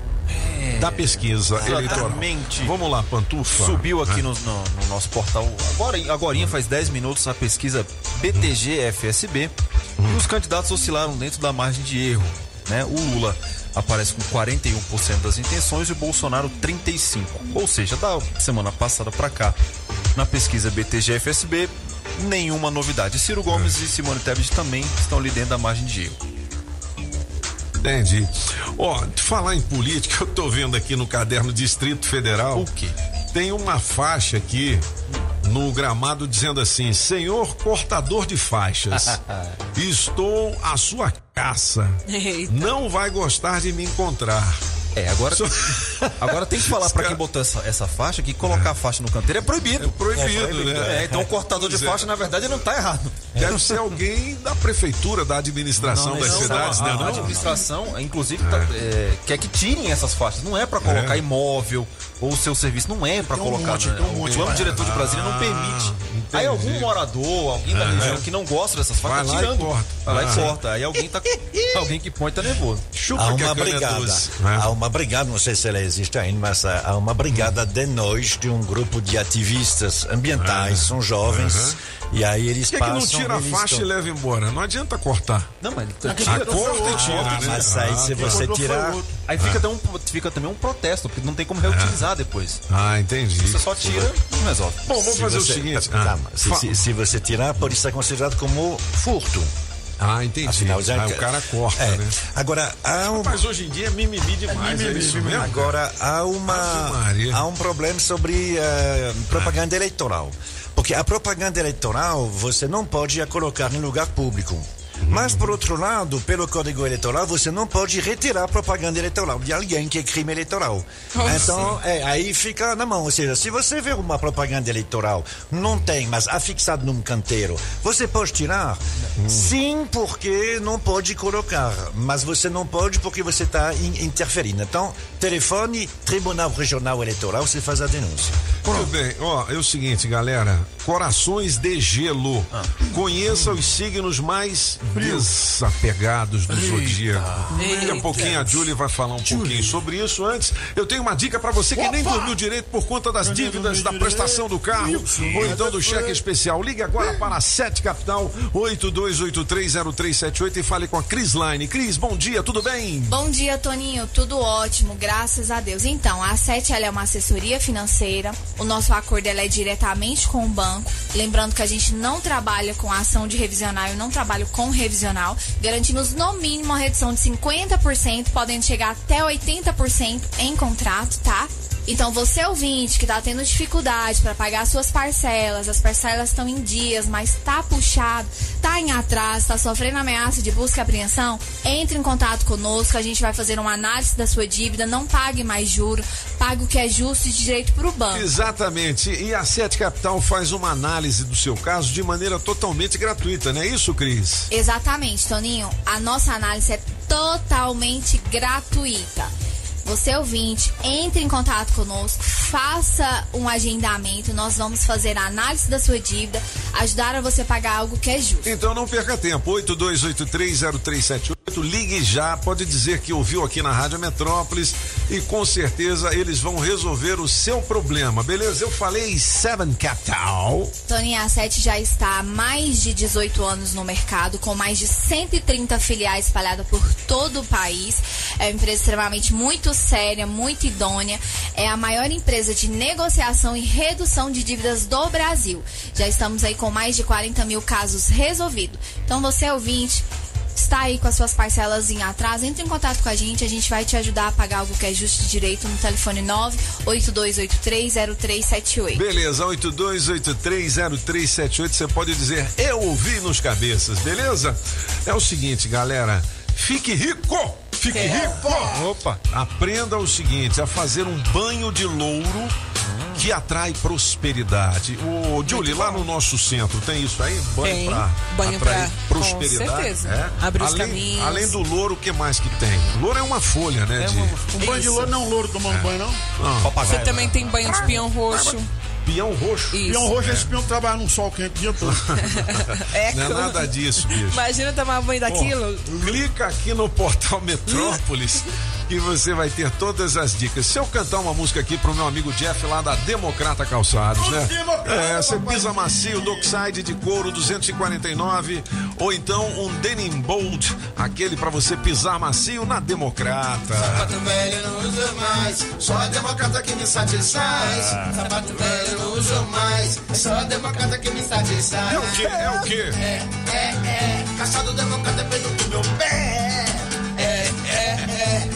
da pesquisa eleitoral. Exatamente. Vamos lá, Pantufa. Subiu aqui É. no, no- no nosso portal. Agora, agorinha faz 10 minutos a pesquisa BTG, FSB. E os candidatos oscilaram dentro da margem de erro. Né? O Lula aparece com 41% das intenções e o Bolsonaro 35%. Ou seja, da semana passada para cá, na pesquisa BTG FSB, nenhuma novidade. Ciro Gomes e Simone Tebet também estão ali dentro da margem de erro. Entendi. Ó, de falar em política, (laughs) eu tô vendo aqui no caderno Distrito Federal. O quê? Tem uma faixa aqui no gramado dizendo assim: Senhor cortador de faixas, (laughs) estou à sua caça. Eita. Não vai gostar de me encontrar. É, agora, agora tem que falar pra quem botou essa, essa faixa que colocar a faixa no canteiro é proibido. É proibido, né? É, então o cortador de é. faixa, na verdade, não tá errado. Deve ser alguém da prefeitura, da administração Não, das não, cidades, a, né? a Não? administração, inclusive, tá, é, quer que tirem essas faixas. Não é colocar É. imóvel ou seu serviço. Não é pra Tem um colocar. monte, né? um monte, o plano diretor de Brasília não permite. Aí entendi. algum morador, alguém da É. região que não gosta dessas faixas, Vai tá lá e tirando. corta. Vai lá Ah. e corta. Aí alguém tá. (laughs) alguém que põe tá nervoso. Chupa Há que a uma é brigada, né? há uma brigada, não sei se ela existe ainda, mas há uma brigada de nós de um grupo de ativistas ambientais, são jovens, e aí eles Por que, que passam... não tira a faixa estão- e leva embora? Não adianta cortar. Não, mas A corta e tira, né? Mas aí se Ah, você tirar... Aí fica, até um, fica também um protesto, porque não tem como reutilizar depois. Ah, entendi. Você só tira e não resolve. Bom, vamos se fazer você- o seguinte. Calma, Ah, se, fa- se- se você tirar, pode ser considerado como furto. Ah, entendi. Afinal, já- Ah, o cara corta, É. né? Agora, há um, Mas hoje em dia é mimimi demais, é, isso mesmo? Agora, há, uma, Maria. há um problema sobre eh, propaganda eleitoral. Porque a propaganda eleitoral você não pode a colocar em lugar público. Mas, por outro lado, pelo Código Eleitoral, você não pode retirar a propaganda eleitoral de alguém que é crime eleitoral. Então, é, aí fica na mão. Ou seja, se você vê uma propaganda eleitoral, não tem, mas afixado num canteiro, você pode tirar? Sim, porque não pode colocar. Mas você não pode porque você está interferindo. Então, telefone, Tribunal Regional Eleitoral, você faz a denúncia. Muito bem, ó, é o seguinte, galera. Corações de gelo. Ah. Conheça os signos mais desapegados do zodíaco. Daqui a pouquinho a Julie vai falar um pouquinho sobre isso. Antes, eu tenho uma dica pra você que nem dormiu direito por conta das dívidas da prestação do carro ou então do cheque especial. Ligue agora para a Sete Capital 82830378 e fale com a Cris Line. Cris, bom dia, tudo bem? Bom dia, Toninho. Tudo ótimo, graças a Deus. Então, a Sete ela é uma assessoria financeira. O nosso acordo ela é diretamente com o banco. Lembrando que a gente não trabalha com ação de revisional, eu não trabalho com revisional. Garantimos no mínimo uma redução de 50%, podendo chegar até 80% em contrato, tá? Então, você ouvinte que está tendo dificuldade para pagar suas parcelas, as parcelas estão em dias, mas está puxado, está em atraso, está sofrendo ameaça de busca e apreensão, entre em contato conosco, a gente vai fazer uma análise da sua dívida, não pague mais juro, pague o que é justo e direito para o banco. Exatamente. E a Sete Capital faz uma análise do seu caso de maneira totalmente gratuita, não é isso, Cris? Exatamente, Toninho. A nossa análise é totalmente gratuita. Você ouvinte, entre em contato conosco, faça um agendamento, nós vamos fazer a análise da sua dívida, ajudar a você pagar algo que é justo. Então não perca tempo. 82830378. Ligue já. Pode dizer que ouviu aqui na Rádio Metrópolis e com certeza eles vão resolver o seu problema. Beleza? Eu falei Seven Capital. Toninho, a Sete já está há mais de 18 anos no mercado, com mais de 130 filiais espalhadas por todo o país. É uma empresa extremamente muito séria, muito idônea. É a maior empresa de negociação e redução de dívidas do Brasil. Já estamos aí com mais de 40 mil casos resolvidos. Então, você ouvinte, está aí com as suas parcelas em atraso, entre em contato com a gente, a gente vai te ajudar a pagar algo que é justo de direito no telefone 982830378. Beleza, 82830378. Você pode dizer eu ouvi nos cabeças, beleza? É o seguinte, galera. Fique rico! Fique rico! Opa! Aprenda o seguinte: a fazer um banho de louro que atrai prosperidade. Ô, Julie, lá no nosso centro tem isso aí? Banho Tem. pra Banho atrair pra- prosperidade. com certeza. É? Abrir os além, caminhos. além do louro, o que mais que tem? Louro é uma folha, né? de... Um banho de louro não é um louro tomando banho, não? Ah, Você também tem banho de peão roxo. Peão roxo? Isso. Peão roxo, esse peão trabalha num sol quente o dia todo. (laughs) É, Não é nada disso, bicho. Imagina tomar banho daquilo. Clica aqui no portal Metrópolis que você vai ter todas as dicas. Se eu cantar uma música aqui pro meu amigo Jeff lá da Democrata Calçados, né? É, você pisa macio, Dockside de couro 249 ou então um Denim Bold, aquele pra você pisar macio na Democrata. Sapato velho não uso mais, só a democrata que me satisfaz. Sapato velho não uso mais, é só a democrata que me satisfaz. É o quê? É o quê? É, é, é, caçado democrata é pro meu pé.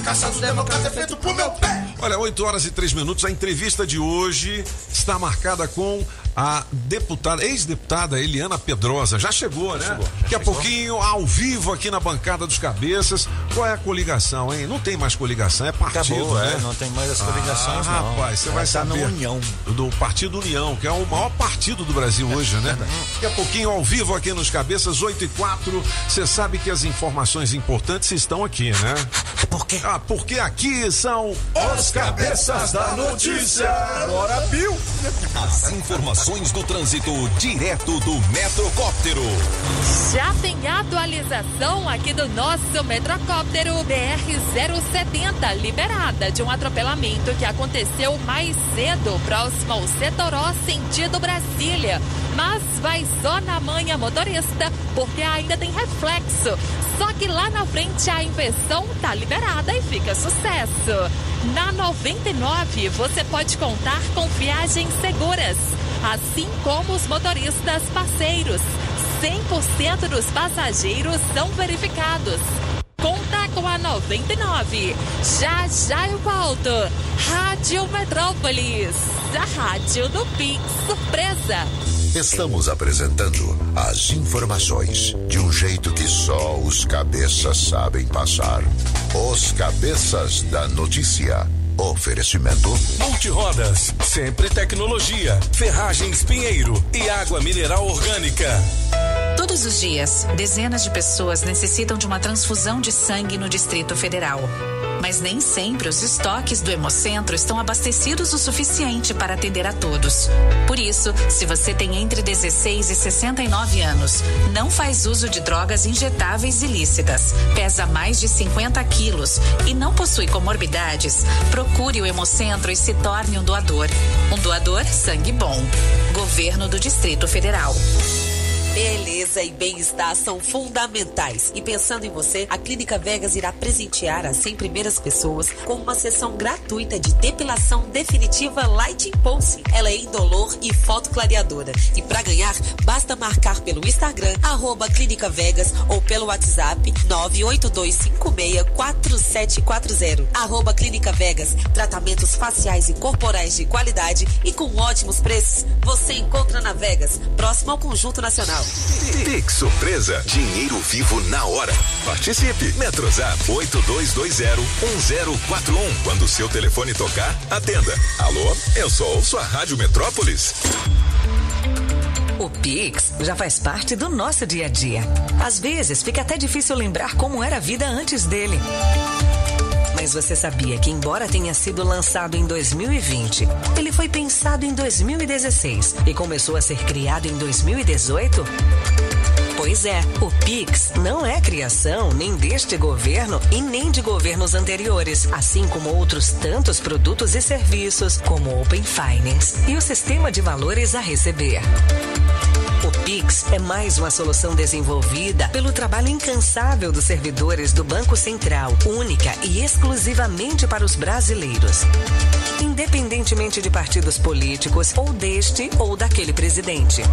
Caçado democrata é feito pro meu pé. Olha, 8 horas e 3 minutos. A entrevista de hoje está marcada com a deputada, ex-deputada Eliana Pedrosa. Já chegou, né? chegou, já Daqui a chegou. pouquinho, ao vivo aqui na bancada dos cabeças. Qual é a coligação, hein? Não tem mais coligação, é partido, Acabou, né? é, não tem mais as coligações, ah, não. Rapaz, você vai tá na. União. Do Partido União, que é o maior partido do Brasil hoje, né? Daqui a pouquinho, ao vivo aqui nos cabeças, 8 e 4. Você sabe que as informações importantes estão aqui, né? Por quê? Ah, porque aqui são Os cabeças da notícia. Bora, Bill! As informações do trânsito direto do Metrocóptero. Já tem atualização aqui do nosso metrocóptero BR-070, liberada de um atropelamento que aconteceu mais cedo, próximo ao Setoró, sentido Brasília. Mas vai só na manhã motorista, porque ainda tem reflexo. Só que lá na frente a inversão tá liberada e fica sucesso. Na 99 você pode contar com viagens seguras, assim como os motoristas parceiros. 100% dos passageiros são verificados. Conta com a 99. Já já eu volto. Rádio Metrópolis, a rádio do Pix Surpresa. Estamos apresentando as informações de um jeito que só os cabeças sabem passar. Os cabeças da notícia. Oferecimento. Multirodas, sempre tecnologia, ferragens Pinheiro e água mineral orgânica. Todos os dias, dezenas de pessoas necessitam de uma transfusão de sangue no Distrito Federal. Mas nem sempre os estoques do Hemocentro estão abastecidos o suficiente para atender a todos. Por isso, se você tem entre 16 e 69 anos, não faz uso de drogas injetáveis ilícitas, pesa mais de 50 quilos e não possui comorbidades, procure o Hemocentro e se torne um doador. Um doador sangue bom. Governo do Distrito Federal. Beleza e bem-estar são fundamentais. E pensando em você, a Clínica Vegas irá presentear as 100 primeiras pessoas com uma sessão gratuita de depilação definitiva Light Pulse. Ela é indolor e fotoclareadora. E para ganhar, basta marcar pelo Instagram, arroba Clínica Vegas ou pelo WhatsApp 982564740. Arroba Clínica Vegas. Tratamentos faciais e corporais de qualidade e com ótimos preços. Você encontra na Vegas, próximo ao Conjunto Nacional. Pix Surpresa, dinheiro vivo na hora. Participe. Metrozap 82201041. Quando o seu telefone tocar, atenda. Alô, eu sou ouço a Rádio Metrópolis. O Pix já faz parte do nosso dia a dia. Às vezes fica até difícil lembrar como era a vida antes dele. Mas você sabia que, embora tenha sido lançado em 2020, ele foi pensado em 2016 e começou a ser criado em 2018? Pois é, o Pix não é criação nem deste governo e nem de governos anteriores, assim como outros tantos produtos e serviços, como Open Finance e o sistema de valores a receber. O Pix é mais uma solução desenvolvida pelo trabalho incansável dos servidores do Banco Central, única e exclusivamente para os brasileiros. Independentemente de partidos políticos ou deste ou daquele presidente.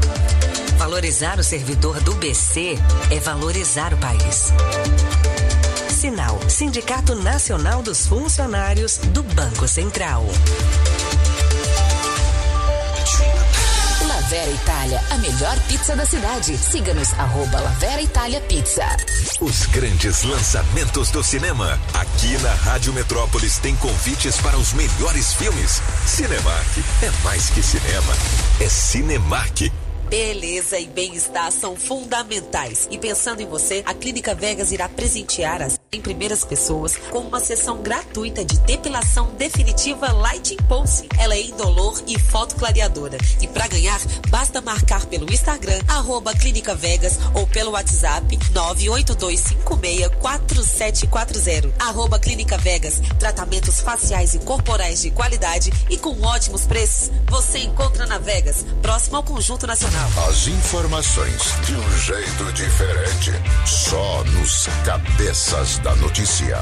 Valorizar o servidor do BC é valorizar o país. Sinal Sindicato Nacional dos Funcionários do Banco Central. Lavera Itália, a melhor pizza da cidade. Siga-nos, arroba Lavera Itália Pizza. Os grandes lançamentos do cinema. Aqui na Rádio Metrópolis tem convites para os melhores filmes. Cinemark é mais que cinema, é Cinemark. Beleza e bem-estar são fundamentais. E pensando em você, a Clínica Vegas irá presentear as em primeiras pessoas com uma sessão gratuita de depilação definitiva Light Impulse. Ela é indolor e fotoclareadora. E para ganhar, basta marcar pelo Instagram, arroba Clínica Vegas ou pelo WhatsApp 982564740. Arroba Clínica Vegas. Tratamentos faciais e corporais de qualidade e com ótimos preços. Você encontra na Vegas, próximo ao Conjunto Nacional. As informações de um jeito diferente. Só nos cabeças da notícia.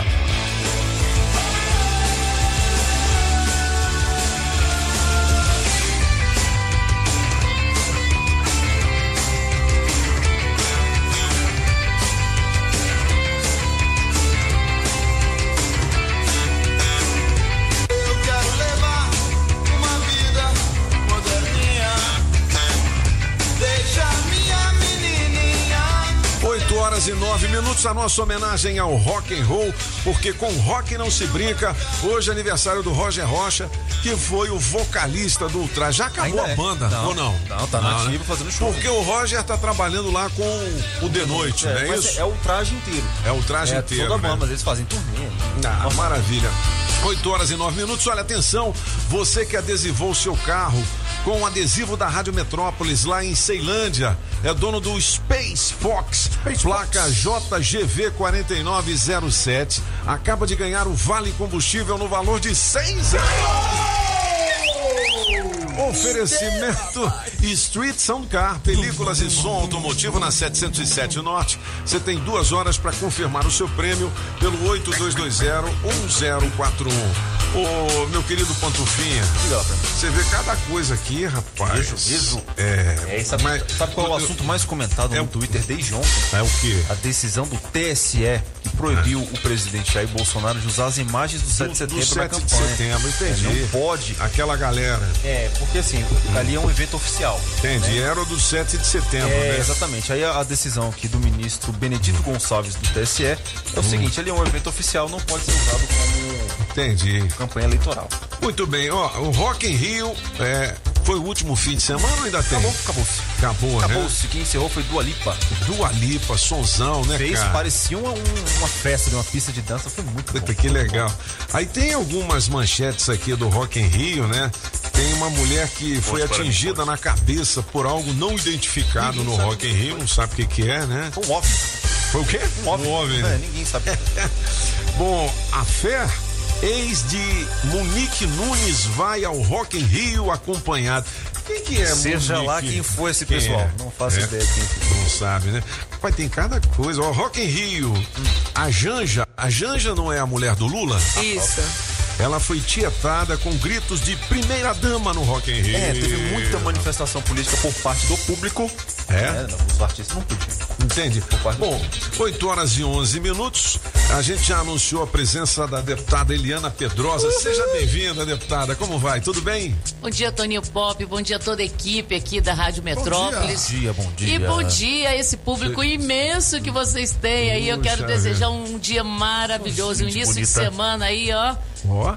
Minutos, a nossa homenagem ao rock and roll, porque com rock não se brinca. Hoje é aniversário do Roger Rocha, que foi o vocalista do Ultra. Já acabou Ainda a é. banda, Não, ou não? não, tá na ativa fazendo show. Porque o Roger tá trabalhando lá com o De Noite, É, não é isso? é o traje inteiro. É o traje é, inteiro. Toda né? banda, mas eles fazem turnê. Ah, maravilha. 8 horas e 9 minutos. Olha, atenção, você que adesivou o seu carro com o adesivo da Rádio Metrópolis lá em Ceilândia, é dono do Space Fox, placa JGV 4907, acaba de ganhar o Vale Combustível no valor de 100 reais. Oferecimento Street Sound Car, películas e som automotivo na 707 Norte. Você tem duas horas para confirmar o seu prêmio pelo 8220-1041. Ô, meu querido Pantufinha, você vê cada coisa aqui, rapaz. Vejo, vejo. É, É, sabe, mas- sabe qual é o assunto mais comentado É no Twitter desde ontem? É o quê? A decisão do TSE proibiu o presidente Jair Bolsonaro de usar as imagens do 7 de setembro do na 7 de campanha. setembro, entendi. É, Não pode. Aquela galera. É, porque assim, ali é um evento oficial. Entendi, era o do 7 de setembro, É, né? exatamente. Aí a, a decisão aqui do ministro Benedito Gonçalves do TSE é o seguinte: ele é um evento oficial, não pode ser usado como Entendi. campanha eleitoral. Muito bem, ó, o Rock in Rio é, foi o último fim de semana ou ainda tem? Acabou, acabou-se. Acabou, né? Acabou-se. Quem encerrou foi Dua Lipa. Dua Lipa, sonzão, né, Fez, cara? parecia uma, um- uma festa de uma pista de dança, foi muito bom. Puta, que legal. Aí tem algumas manchetes aqui do Rock in Rio, né? Tem uma mulher que foi mim, atingida na cabeça por algo não identificado no Rock in Rio, não sabe o que que é, né? Um OVNI. Foi o quê? Um OVNI. OVNI, né? É, ninguém sabe. (laughs) Bom, a fé, ex de Monique Nunes vai ao Rock in Rio acompanhado. Quem que é Seja Monique? lá quem for esse Quem pessoal, é? não faço É? ideia quem Não sabe, né? Pai, tem cada coisa. Ó, Rock in Rio, a Janja, a Janja não é a mulher do Lula? Isso. Ela foi tietada com gritos de primeira dama no Rock in Rio. É, teve muita manifestação política por parte do público. É? não, os artistas não podiam. Entendi. Bom, 8 horas e 11 minutos. A gente já anunciou a presença da deputada Eliana Pedrosa. Seja bem-vinda, deputada. Como vai? Tudo bem? Bom dia, Toninho Pop. Bom dia a toda a equipe aqui da Rádio Metrópolis. Bom dia, bom dia. E bom dia a esse público imenso que vocês têm aí. Eu quero Puxa desejar um dia maravilhoso, um início de bonita. semana aí, ó. Ó.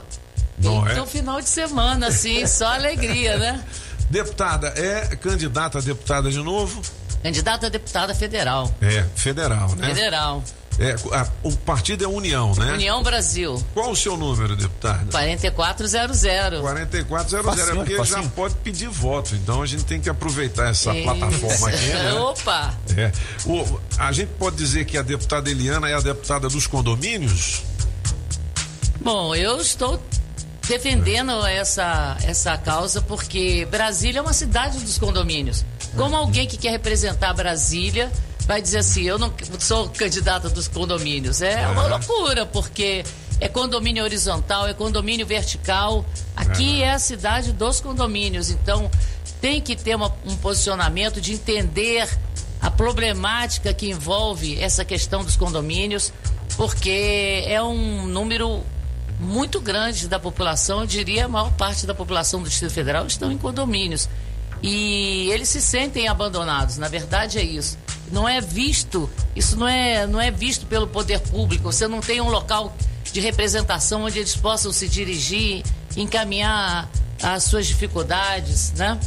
Não e é? no final de semana, assim, só alegria, né? (laughs) Deputada, é candidata a deputada de novo? Candidata a deputada federal. É, federal, né? Federal. É, a- o partido é União, né? União Brasil. Qual o seu número, deputada? 4400. 4400 é Facinho, porque já facinho. pode pedir voto, então a gente tem que aproveitar essa Isso. plataforma aqui, né? (laughs) Opa! É. O, a gente pode dizer que a deputada Eliana é a deputada dos condomínios? Bom, eu estou defendendo essa, essa causa porque Brasília é uma cidade dos condomínios. Como alguém que quer representar Brasília vai dizer assim, eu não sou candidata dos condomínios? É uma loucura, porque é condomínio horizontal, é condomínio vertical. Aqui é a cidade dos condomínios, então tem que ter uma- um posicionamento de entender a problemática que envolve essa questão dos condomínios, porque é um número muito grande da população, eu diria a maior parte da população do Distrito Federal estão em condomínios. E eles se sentem abandonados, na verdade é isso. Não é visto, isso não é, não é visto pelo poder público. Você não tem um local de representação onde eles possam se dirigir, encaminhar as suas dificuldades, né?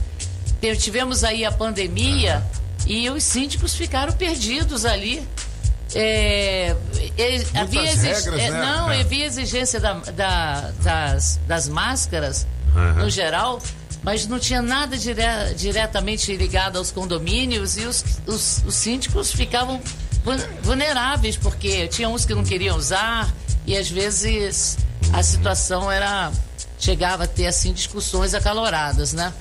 Tivemos aí a pandemia e os síndicos ficaram perdidos ali é, é, havia exig... regras, é, né? não, É. havia exigência da- da- das, das máscaras Aham. no geral, mas não tinha nada dire- diretamente ligado aos condomínios e os, os, os síndicos ficavam vu- vulneráveis, porque tinha uns que não queriam usar e às vezes a situação era chegava a ter assim discussões acaloradas, né?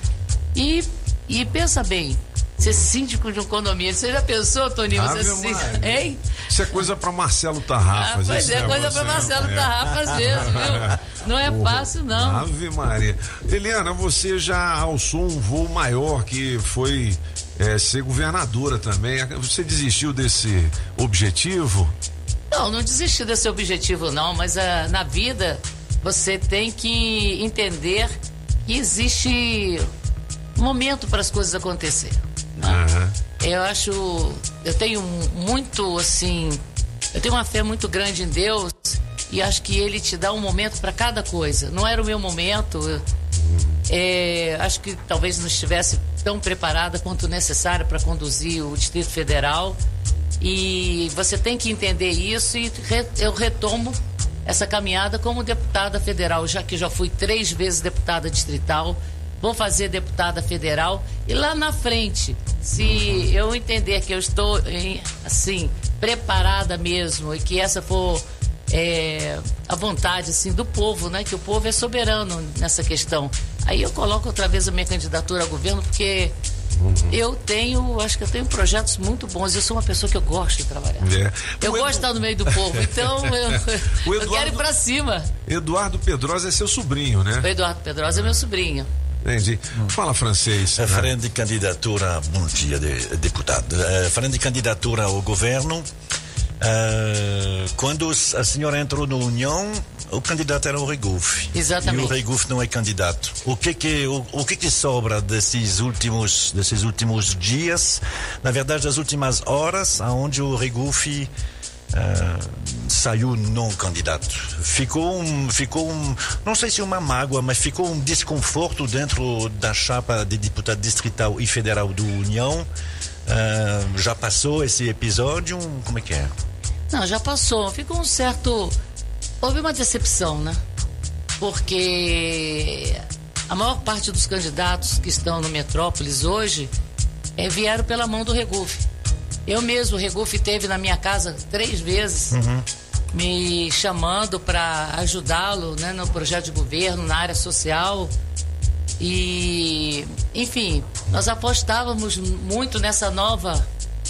E, e pensa bem, ser síndico de um condomínio, você já pensou, Toninho? Ave Você, se- Maria. hein? Isso é coisa pra Marcelo Tarrafas. Ah, pois é, coisa pra aí. Marcelo É. Tarrafas mesmo, viu? Não é fácil, não. Ave Maria. Eliana, você já alçou um voo maior que foi é, ser governadora também. Você desistiu desse objetivo? Não, não desisti desse objetivo, não, mas ah, na vida você tem que entender que existe momento para as coisas acontecerem. Aham. Eu acho. Eu tenho muito, assim. Eu tenho uma fé muito grande em Deus e acho que Ele te dá um momento para cada coisa. Não era o meu momento. eu- é, acho que talvez não estivesse tão preparada quanto necessária para conduzir o Distrito Federal. E você tem que entender isso e re- eu retomo essa caminhada como deputada federal, já que já fui três vezes deputada distrital, vou fazer deputada federal e lá na frente, se eu entender que eu estou em, assim preparada mesmo e que essa for é, a vontade assim do povo, né? Que o povo é soberano nessa questão. Aí eu coloco outra vez a minha candidatura ao governo porque eu tenho, acho que eu tenho projetos muito bons. Eu sou uma pessoa que eu gosto de trabalhar. É. Eu O gosto de estar no meio do povo, então (laughs) eu, O eu quero ir Eduardo- pra cima. Eduardo Pedrosa é seu sobrinho, né? O Eduardo Pedrosa é meu sobrinho. Entendi. Fala francês. A frente de candidatura, bom dia, de- deputado. A frente de candidatura ao governo, eh, quando a senhora entrou na União, o candidato era o Regufe. Exatamente. E o Regufe não é candidato. O que que, o, o que que sobra desses últimos, desses últimos dias? Na verdade, das últimas horas, aonde o Regufe saiu não candidato. Ficou um, ficou um, não sei se uma mágoa, mas ficou um desconforto dentro da chapa de deputado distrital e federal do União. Eh, já passou esse episódio? Como é que é? Não, já passou. Ficou um certo. Houve uma decepção, né? Porque a maior parte dos candidatos que estão no Metrópolis hoje eh, vieram pela mão do Regufe. Eu mesmo, o Regufe teve na minha casa três vezes me chamando para ajudá-lo né, no projeto de governo, na área social. E, enfim, nós apostávamos muito nessa nova,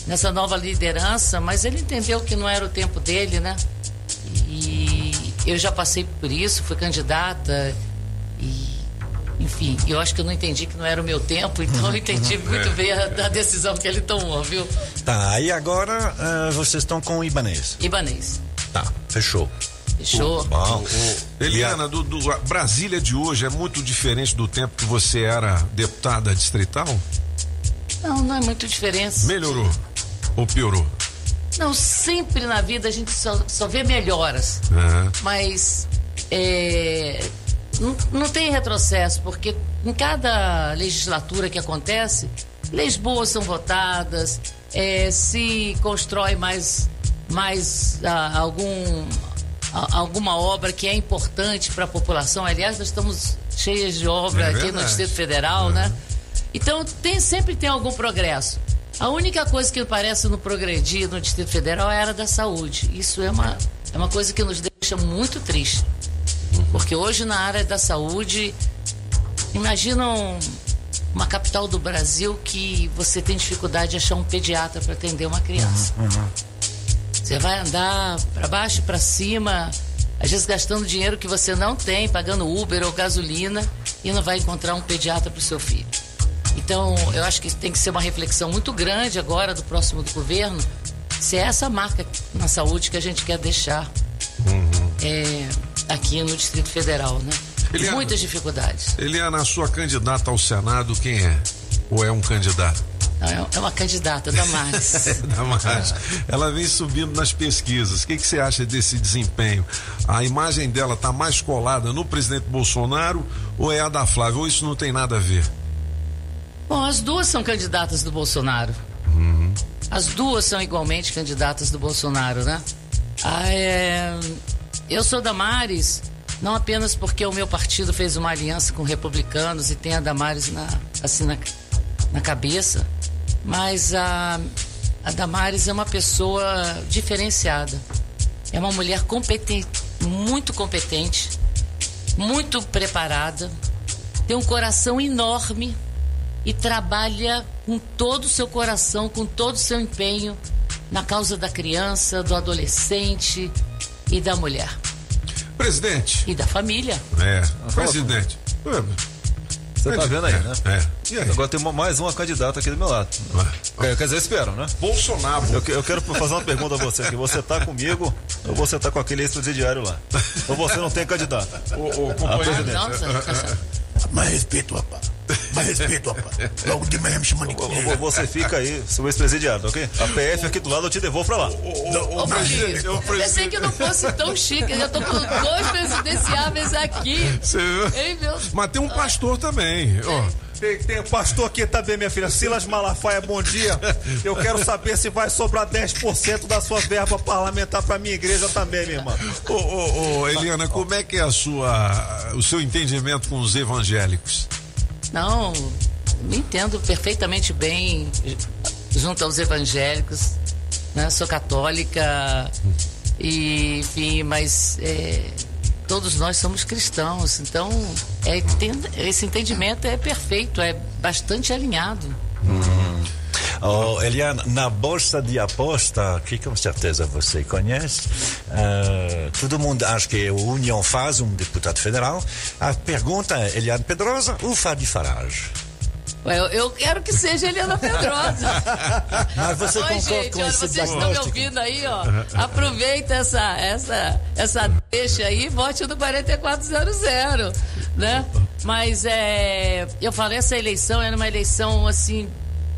nessa nova liderança, mas ele entendeu que não era o tempo dele, né? E eu já passei por isso, fui candidata e, enfim, eu acho que eu não entendi que não era o meu tempo, então eu entendi (laughs) muito bem a, a decisão que ele tomou, viu? Tá, aí agora eh, vocês estão com o Ibanês. Ibanês. Tá, fechou. Fechou. Bom. Eliana, do, do- a Brasília de hoje é muito diferente do tempo que você era deputada distrital? Não, não é muito diferença. Melhorou ou piorou? Não, sempre na vida a gente só, só vê melhoras. Aham. Mas é, não, não tem retrocesso, porque em cada legislatura que acontece, leis boas são votadas, é, se constrói mais, mais ah, algum, a- alguma obra que é importante para a população. Aliás, nós estamos cheias de obra É aqui no. Distrito Federal, né? Então tem, sempre tem algum progresso. A única coisa que parece não progredir no Distrito Federal é a área da saúde. Isso é uma, é uma coisa que nos deixa muito triste. Porque hoje na área da saúde, imaginam uma capital do Brasil que você tem dificuldade de achar um pediatra para atender uma criança. Você vai andar para baixo e para cima, às vezes gastando dinheiro que você não tem, pagando Uber ou gasolina, e não vai encontrar um pediatra para o seu filho. Então, eu acho que tem que ser uma reflexão muito grande agora do próximo do governo, se é essa marca na saúde que a gente quer deixar é, aqui no Distrito Federal, né? Eliana. Muitas dificuldades. Eliana, a sua candidata ao Senado, quem é? Ou é um candidato? Não, é- É uma candidata da Maris. (laughs) da Marge. Ela vem subindo nas pesquisas. O que, que você acha desse desempenho? A imagem dela está mais colada no presidente Bolsonaro ou é a da Flávia? Ou isso não tem nada a ver? Bom, as duas são candidatas do Bolsonaro. As duas são igualmente candidatas do Bolsonaro, né? Ah, é... Eu sou Damares, não apenas porque o meu partido fez uma aliança com republicanos e tem a Damares na, assim, na, na cabeça, mas a, a Damares é uma pessoa diferenciada. É uma mulher competente, muito competente, muito preparada, tem um coração enorme e trabalha com todo o seu coração, com todo o seu empenho na causa da criança, do adolescente e da mulher. Presidente. E da família. É, presidente. Você tá vendo aí, né? É. E aí? Agora tem uma- mais uma candidata aqui do meu lado. Quer, quer dizer, esperam, né? Bolsonaro. Eu, que- eu quero fazer uma pergunta a você aqui. Você tá comigo ou você tá com aquele ex-presidiário lá? Ou você não tem candidato? Ô, Ah, companheiro. presidente. Mais respeito, rapaz. Mais respeito, rapaz. Logo de manhã me chamando de. Você fica aí, seu ex-presidiário, tá ok? A PF aqui do lado eu te devolvo pra lá. Ô, presidente, eu pensei que não fosse tão chique. Eu já tô com dois presidenciáveis aqui. Ei, meu. Mas tem um pastor também. Ó. Tem, tem pastor aqui também, minha filha. Silas Malafaia, bom dia. Eu quero saber se vai sobrar 10% da sua verba parlamentar pra minha igreja também, minha irmã. Ô, ô, ô, Eliana, como é que é a sua, o seu entendimento com os evangélicos? Não, me entendo perfeitamente bem junto aos evangélicos. Né? Sou católica e, enfim, mas é, todos nós somos cristãos. Então, é, tem- esse entendimento é perfeito, é bastante alinhado. Oh, Eliane, na bolsa de aposta, que com certeza você conhece, eh, todo mundo acha que a União faz um deputado federal. A pergunta é, Eliane Pedrosa ou Fábio Farage? Eu, eu quero que seja Helena Pedrosa. (laughs) Mas você Oi, gente, com olha, vocês estão me ouvindo aí, ó. Aproveita essa, essa, essa deixa aí, vote no 4400, né? Mas é, eu falei, essa eleição era uma eleição, assim,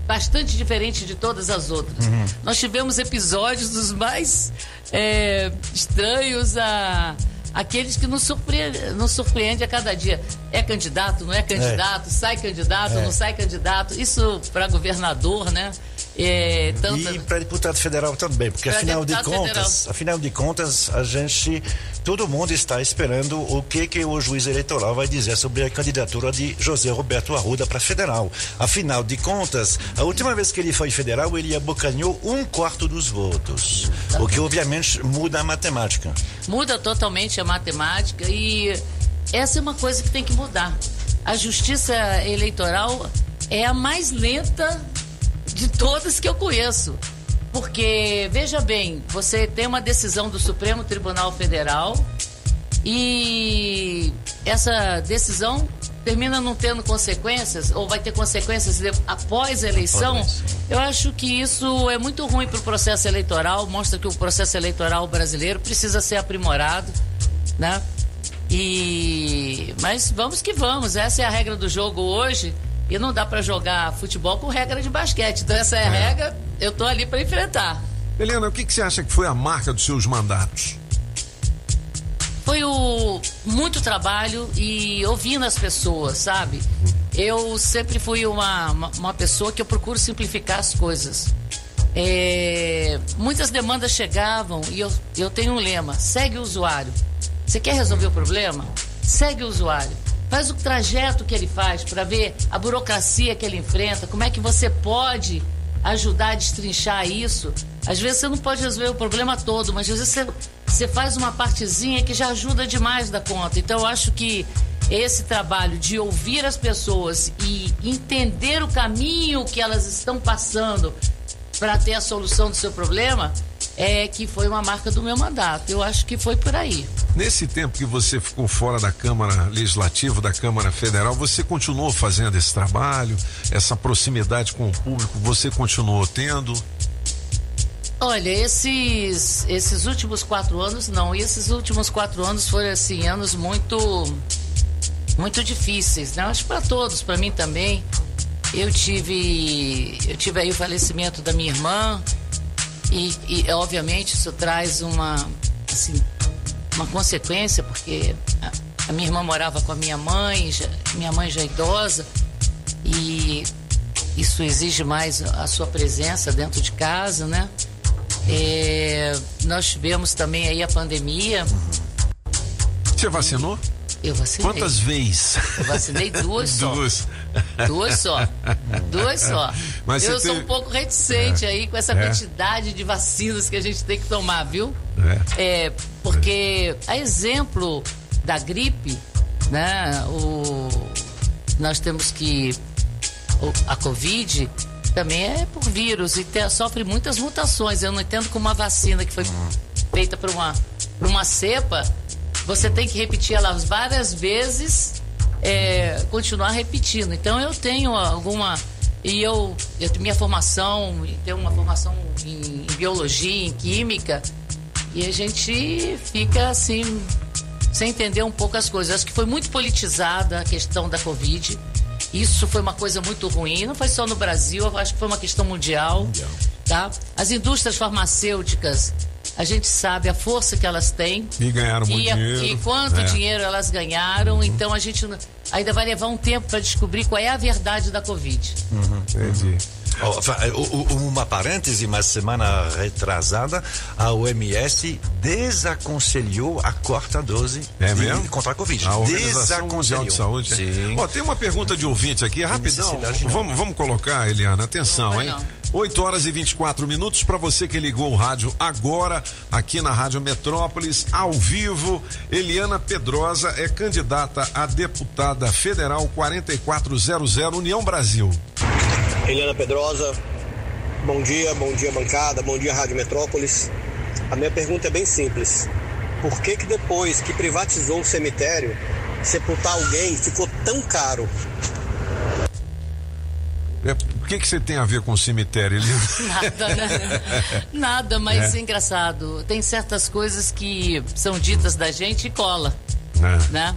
bastante diferente de todas as outras. Uhum. Nós tivemos episódios dos mais é, estranhos a aqueles que nos surpreende, nos surpreende a cada dia. É candidato, não é candidato, sai candidato, É. não sai candidato. Isso para governador, né? É, tanta... E para deputado federal também, porque Pra afinal de contas, federal. afinal de contas, a gente, todo mundo está esperando o que que o juiz eleitoral vai dizer sobre a candidatura de José Roberto Arruda para federal. Afinal de contas, a última vez que ele foi federal, ele abocanhou um quarto dos votos, o que obviamente muda a matemática. muda totalmente a matemática e essa é uma coisa que tem que mudar. A justiça eleitoral é a mais lenta de todas que eu conheço. Porque, veja bem, você tem uma decisão do Supremo Tribunal Federal e essa decisão termina não tendo consequências, ou vai ter consequências após a eleição, eu acho que isso é muito ruim para o processo eleitoral, mostra que o processo eleitoral brasileiro precisa ser aprimorado, né? E mas vamos que vamos, essa é a regra do jogo hoje e não dá para jogar futebol com regra de basquete. Então essa é a regra, eu tô ali para enfrentar. Helena, o que, que você acha que foi a marca dos seus mandatos? Foi o muito trabalho e ouvindo as pessoas, sabe? Eu sempre fui uma, uma, uma pessoa que eu procuro simplificar as coisas. É, muitas demandas chegavam e eu, eu tenho um lema: segue o usuário. Você quer resolver o problema? Segue o usuário. Faz o trajeto que ele faz para ver a burocracia que ele enfrenta, como é que você pode ajudar a destrinchar isso. Às vezes você não pode resolver o problema todo, mas às vezes você, você faz uma partezinha que já ajuda demais da conta. Então eu acho que esse trabalho de ouvir as pessoas e entender o caminho que elas estão passando para ter a solução do seu problema é que foi uma marca do meu mandato. Eu acho que foi por aí. Nesse tempo que você ficou fora da Câmara Legislativa, da Câmara Federal, você continuou fazendo esse trabalho, essa proximidade com o público, você continuou tendo? Olha, esses, esses últimos quatro anos não. E esses últimos quatro anos foram assim anos muito muito difíceis, né? Acho para todos, para mim também. Eu tive eu tive aí o falecimento da minha irmã e, e obviamente isso traz uma assim uma consequência porque a, a minha irmã morava com a minha mãe, já- minha mãe já é idosa e isso exige mais a sua presença dentro de casa, né? É, nós tivemos também aí a pandemia. Você vacinou? Eu vacinei. Quantas vezes? Eu vacinei duas (laughs) só. Duas. Duas só. Duas só. Mas eu sou teve- um pouco reticente É. aí com essa É. quantidade de vacinas que a gente tem que tomar, viu? É, porque a exemplo da gripe, né? O, nós temos que a Covid também é por vírus e te- sofre muitas mutações. Eu não entendo como uma vacina que foi feita para uma, pra uma cepa, você tem que repetir ela várias vezes, é, continuar repetindo. Então eu tenho alguma. E eu, eu minha formação, tenho uma formação em, em biologia, em química, e a gente fica assim, sem entender um pouco as coisas. Acho que foi muito politizada a questão da Covid. Isso foi uma coisa muito ruim. Não foi só no Brasil, acho que foi uma questão mundial. Tá? As indústrias farmacêuticas, a gente sabe a força que elas têm. E ganharam muito a- dinheiro. e quanto É. dinheiro elas ganharam. Então a gente ainda vai levar um tempo para descobrir qual é a verdade da Covid. Entendi. Ó, fa- o- o- Uma parêntese, mas semana retrasada, a OMS desaconselhou a quarta dose É de- mesmo? contra a Covid. A Mundial de Saúde. é. Sim. Ó, tem uma pergunta de ouvinte aqui, rapidão. necessidade não. Vamos, vamos colocar, Eliana, atenção, hein? 8 horas e 24 minutos para você que ligou o rádio agora aqui na Rádio Metrópolis, ao vivo. Eliana Pedrosa é candidata a deputada federal 4400 União Brasil. Eliana Pedrosa, bom dia, bom dia bancada, bom dia Rádio Metrópolis. A minha pergunta é bem simples. Por que que depois que privatizou o cemitério, sepultar alguém ficou tão caro? É, o que que você tem a ver com o cemitério, Eliana? (laughs) Nada, né? Nada, mas É. é. engraçado. Tem certas coisas que são ditas da gente e cola, É. né?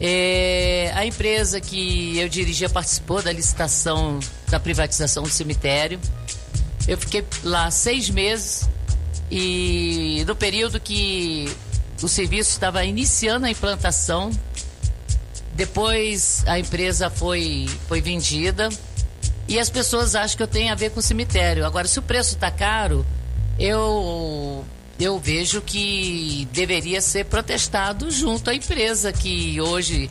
É, a empresa que eu dirigia participou da licitação da privatização do cemitério. Eu fiquei lá seis meses e no período que o serviço estava iniciando a implantação, depois a empresa foi, foi vendida e as pessoas acham que eu tenho a ver com o cemitério. Agora, se o preço está caro, eu eu vejo que deveria ser protestado junto à empresa que hoje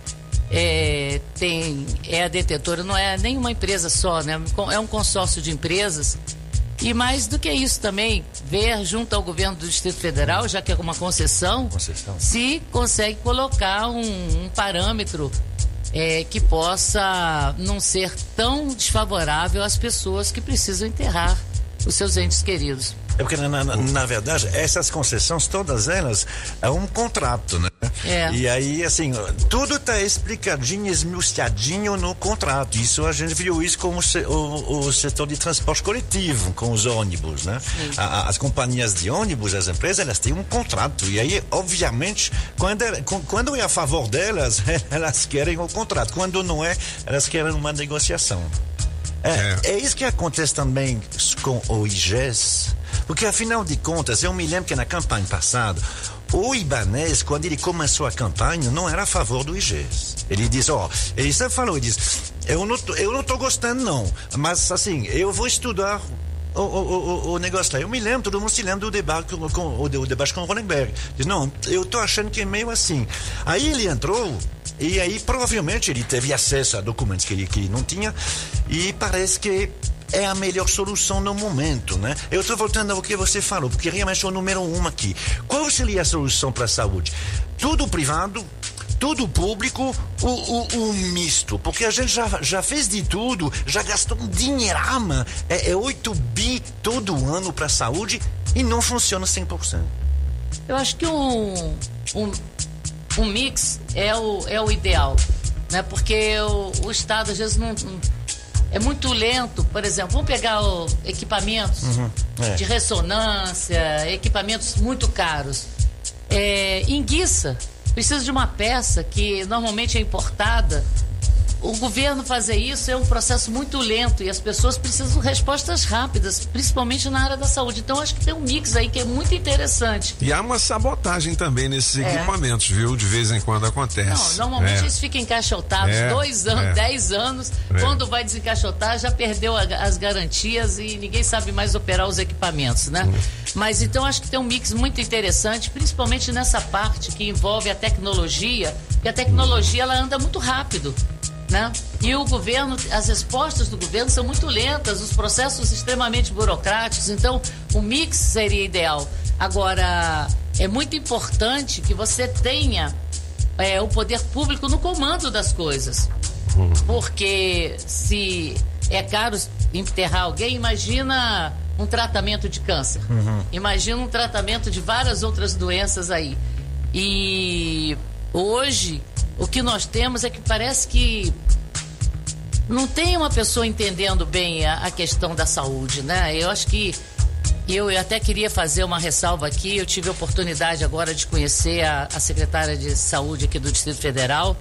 é, tem é a detentora, não é nenhuma empresa só, né? É um consórcio de empresas. E mais do que isso também, ver junto ao governo do Distrito Federal, já que é uma concessão, se consegue colocar um, um parâmetro é, que possa não ser tão desfavorável às pessoas que precisam enterrar os seus entes queridos. É porque, na, na, na verdade, essas concessões, todas elas, é um contrato, né? É. E aí, assim, tudo está explicadinho, esmiuçadinho no contrato. Isso a gente viu isso com o, o- o setor de transporte coletivo, com os ônibus, né? A- a- as companhias de ônibus, as empresas, elas têm um contrato. E aí, obviamente, quando é, quando é a favor delas, (laughs) elas querem o contrato. Quando não é, elas querem uma negociação. É, é isso que acontece também com o IGES, porque afinal de contas, eu me lembro que na campanha passada, o Ibanez, quando ele começou a campanha, não era a favor do IGES. Ele diz, ó, ele sempre falou, ele diz, eu não, eu não tô gostando não, mas assim, eu vou estudar o, o, o, o negócio lá. Eu me lembro, todo mundo se lembra do debate com, o debate com o Ronenberg. Diz, não, eu tô achando que é meio assim. Aí ele entrou, e aí provavelmente ele teve acesso a documentos que ele, que ele não tinha, e parece que é a melhor solução no momento, né? Eu estou voltando ao que você falou, porque realmente é o número um aqui. Qual seria a solução para a saúde? Tudo privado, tudo público, o, o, o misto, porque a gente já, já fez de tudo, já gastou um dinheirama, é, é 8 bi todo ano para a saúde e não funciona 100%. Eu acho que um, um, um mix é o, é o ideal, né? Porque o, o Estado às vezes não, não- é muito lento. Por exemplo, vamos pegar o, equipamentos é. de ressonância, equipamentos muito caros. É, enguiça, precisa de uma peça que normalmente é importada o governo fazer isso é um processo muito lento e as pessoas precisam de respostas rápidas, principalmente na área da saúde. Então acho que tem um mix aí que é muito interessante. E há uma sabotagem também nesses É. equipamentos, viu? De vez em quando acontece. Não, normalmente É. eles ficam encaixotados É, dois anos, é. dez anos. É. Quando vai desencaixotar, já perdeu a- as garantias e ninguém sabe mais operar os equipamentos, né? Mas então acho que tem um mix muito interessante, principalmente nessa parte que envolve a tecnologia, porque a tecnologia ela anda muito rápido. Né? E o governo, as respostas do governo são muito lentas, os processos extremamente burocráticos, então o mix seria ideal. Agora, é muito importante que você tenha é, o poder público no comando das coisas. Porque se é caro enterrar alguém, imagina um tratamento de câncer. Imagina um tratamento de várias outras doenças aí. E hoje o que nós temos é que parece que não tem uma pessoa entendendo bem a, a questão da saúde, né? Eu acho que eu, eu até queria fazer uma ressalva aqui. Eu tive a oportunidade agora de conhecer a, a secretária de saúde aqui do Distrito Federal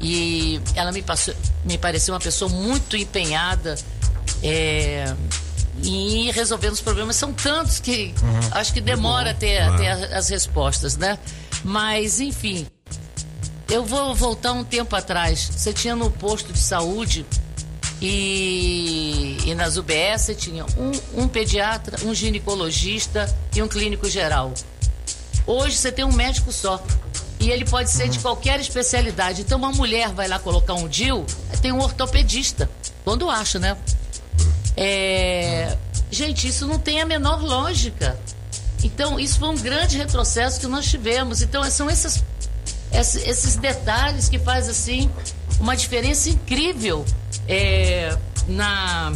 e ela me, passou, me pareceu uma pessoa muito empenhada é, em ir resolvendo os problemas. São tantos que Uhum. acho que demora a ter, a ter a- as respostas, né? Mas, enfim, eu vou voltar um tempo atrás. Você tinha no posto de saúde e, e nas UBS você tinha um, um pediatra, um ginecologista e um clínico geral. Hoje você tem um médico só. E ele pode ser de qualquer especialidade. Então uma mulher vai lá colocar um DIL, tem um ortopedista. Quando acha, né? É, Gente, isso não tem a menor lógica. Então, isso foi um grande retrocesso que nós tivemos. Então, são esses, esses, detalhes que faz assim uma diferença incrível é, na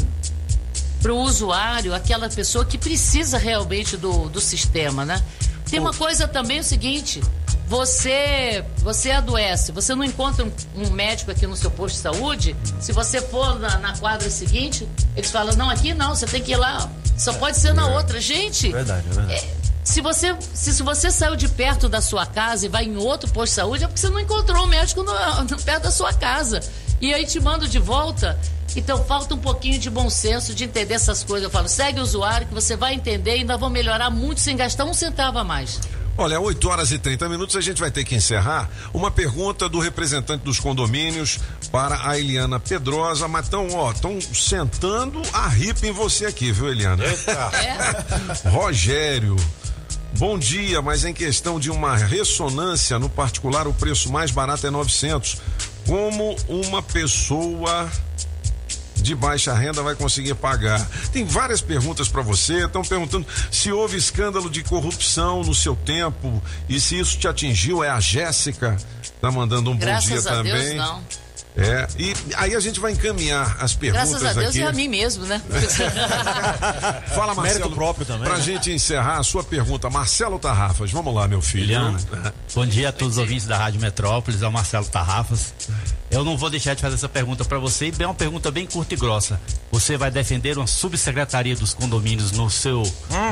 para o usuário, aquela pessoa que precisa realmente do, do sistema, né? Tem uma coisa também o seguinte, você você adoece, você não encontra um, um médico aqui no seu posto de saúde, se você for na, na quadra seguinte, eles falam, não, aqui não, você tem que ir lá, só pode ser na outra. Gente, Verdade, é verdade. Se você, se, se você saiu de perto da sua casa e vai em outro posto de saúde, é porque você não encontrou o médico no, no- perto da sua casa. E aí te mando de volta. Então falta um pouquinho de bom senso, de entender essas coisas. Eu falo, segue o usuário que você vai entender e ainda vão melhorar muito sem gastar um centavo a mais. Olha, 8 horas e 30 minutos, a gente vai ter que encerrar. Uma pergunta do representante dos condomínios para a Eliana Pedrosa. Mas tão, ó, estão sentando a ripa em você aqui, viu, Eliana? (laughs) Rogério. Bom dia, mas em questão de uma ressonância, no particular, o preço mais barato é 900. Como uma pessoa de baixa renda vai conseguir pagar? Tem várias perguntas para você. Estão perguntando se houve escândalo de corrupção no seu tempo e se isso te atingiu. É a Jéssica. Tá mandando um bom Graças dia a também. Deus, não. É, e aí a gente vai encaminhar as perguntas Graças a Deus aqui. e a mim mesmo, né? (laughs) Fala, Marcelo. Mérito próprio também, Pra né? gente encerrar a sua pergunta, Marcelo Tarrafas. Vamos lá, meu filho. Eliana, bom dia a todos os ouvintes da Rádio Metrópolis, é o Marcelo Tarrafas. Eu não vou deixar de fazer essa pergunta para você, e é uma pergunta bem curta e grossa. Você vai defender uma subsecretaria dos condomínios no seu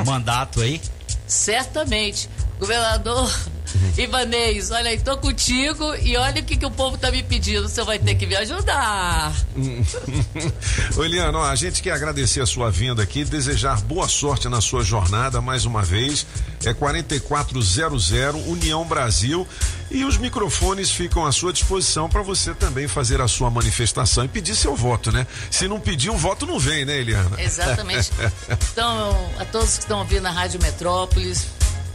mandato aí? Certamente. Governador Ivanês, olha aí, tô contigo e olha o que, que o povo tá me pedindo. Você vai ter que me ajudar. (laughs) Ó, a gente quer agradecer a sua vinda aqui, desejar boa sorte na sua jornada mais uma vez. É 4400 União Brasil e os microfones ficam à sua disposição para você também fazer a sua manifestação e pedir seu voto, né? Se não pedir, o voto não vem, né, Eliana? Exatamente. (laughs) Então, a todos que estão ouvindo a Rádio Metrópolis,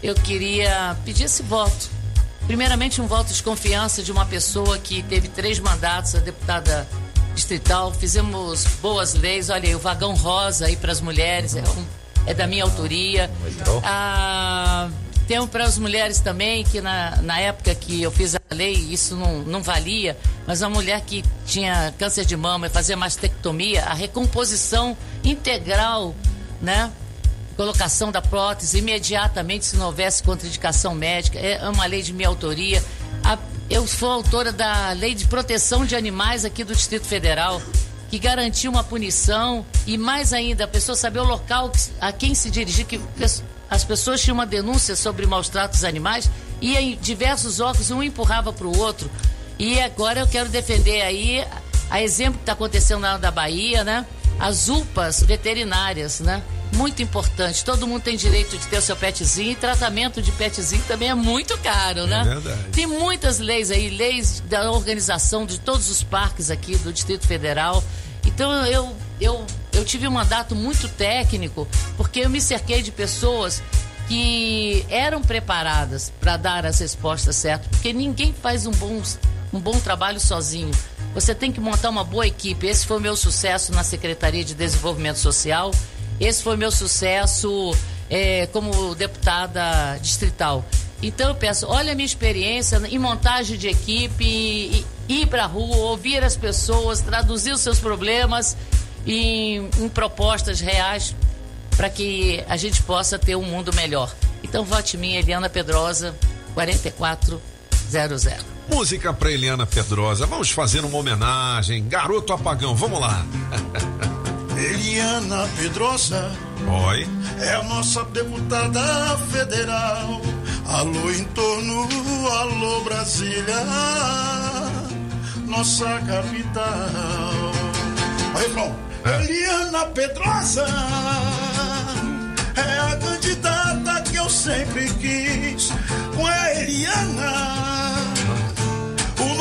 eu queria pedir esse voto. Primeiramente, um voto de confiança de uma pessoa que teve três mandatos, a deputada distrital. Fizemos boas leis. Olha aí, o vagão rosa aí para as mulheres é, um- é da minha autoria. Ah, temos para as mulheres também, que na, na época que eu fiz a lei, isso não, não valia, mas a mulher que tinha câncer de mama e fazia mastectomia, a recomposição integral, né? Colocação da prótese imediatamente, se não houvesse contraindicação médica, é uma lei de minha autoria. A- eu sou autora da lei de proteção de animais aqui do Distrito Federal, que garantiu uma punição e mais ainda, a pessoa saber o local a quem se dirigir, que as pessoas tinham uma denúncia sobre maus tratos animais e em diversos órgãos um empurrava para o outro. E agora eu quero defender aí A exemplo que está acontecendo na Bahia, né? As UPAs veterinárias, né? Muito importante. Todo mundo tem direito de ter o seu petzinho e tratamento de petzinho também é muito caro, né? É verdade. Tem muitas leis aí, leis da organização de todos os parques aqui do Distrito Federal. Então eu, eu, eu tive um mandato muito técnico, porque eu me cerquei de pessoas que eram preparadas para dar as respostas certas, porque ninguém faz um bom, um bom trabalho sozinho. Você tem que montar uma boa equipe. Esse foi o meu sucesso na Secretaria de Desenvolvimento Social. Esse foi meu sucesso é, como deputada distrital. Então eu peço, olha a minha experiência em montagem de equipe, e- e ir para a rua, ouvir as pessoas, traduzir os seus problemas em, em propostas reais para que a gente possa ter um mundo melhor. Então vote em mim, Eliana Pedrosa, 4400. Música pra Eliana Pedrosa. Vamos fazer uma homenagem. Garoto Apagão, vamos lá. (laughs) Eliana Pedrosa Oi. é a nossa deputada federal. Alô em torno, alô Brasília, nossa capital. Aí, irmão, Eliana Pedrosa é a candidata que eu sempre quis. Com a Eliana,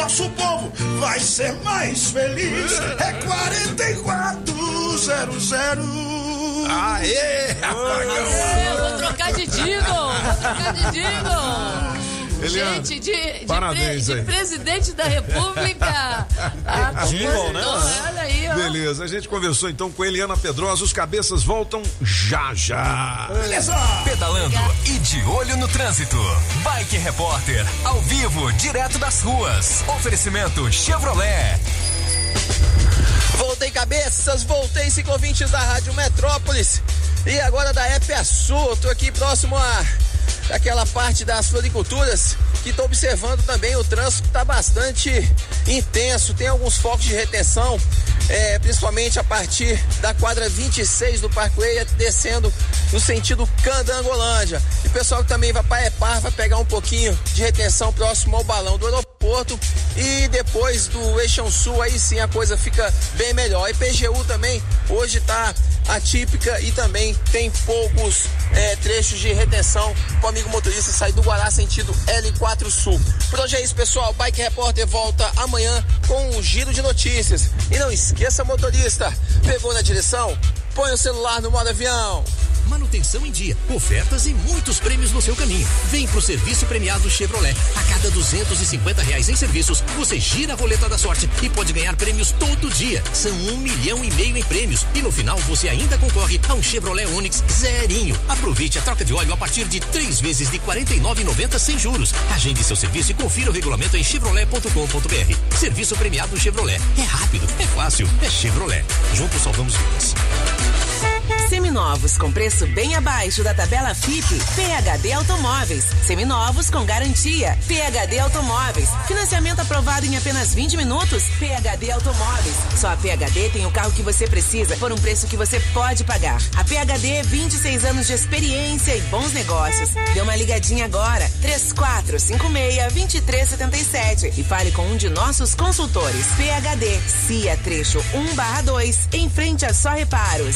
nosso povo vai ser mais feliz. É 4400. Aê, Eu vou trocar de Digo! Vou trocar de Digo! Eliana, Gente, de, de, parabéns pre- de presidente da República! (laughs) a Jingle, né? compositora, Olha aí, ó. Beleza, a gente conversou então com Eliana Pedrosa. Os cabeças voltam já já. Beleza! Pedalando e de olho no trânsito. Bike Repórter, ao vivo, direto das ruas. Oferecimento Chevrolet. Voltei cabeças, voltei ciclovintes da Rádio Metrópolis e agora da EPA Sul. Eu tô aqui próximo a daquela parte das floriculturas que estou observando também o trânsito está bastante intenso. Tem alguns focos de retenção, é, principalmente a partir da quadra 26 do Parkway, descendo no sentido Candangolândia. E o pessoal que também vai para Epar vai pegar um pouquinho de retenção próximo ao balão do aeroporto e depois do Eixão Sul aí sim a coisa fica bem melhor. A IPGU também hoje está atípica e também tem poucos é, trechos de retenção o amigo motorista sair do Guará sentido L4 Sul. Por hoje é isso, pessoal. Bike Repórter volta amanhã com um giro de notícias. E não esqueça, motorista, pegou na direção? Põe o celular no modo avião. Manutenção em dia, ofertas e muitos prêmios no seu caminho. Vem pro serviço premiado Chevrolet. A cada 250 reais em serviços, você gira a roleta da sorte e pode ganhar prêmios todo dia. São um milhão e meio em prêmios. E no final você ainda concorre a um Chevrolet Onix zerinho. Aproveite a troca de óleo a partir de três vezes de R$ 49,90 sem juros. Agende seu serviço e confira o regulamento em chevrolet.com.br. Serviço premiado Chevrolet. É rápido, é fácil, é Chevrolet. Juntos salvamos vidas. Seminovos com preço bem abaixo da tabela FIP, PHD Automóveis. Seminovos com garantia, PHD Automóveis. Financiamento aprovado em apenas 20 minutos, PHD Automóveis. Só a PHD tem o carro que você precisa por um preço que você pode pagar. A PHD, 26 anos de experiência e bons negócios. Dê uma ligadinha agora, 3456-2377 e fale com um de nossos consultores. PHD, CIA Trecho 1/2, em frente a Só Reparos.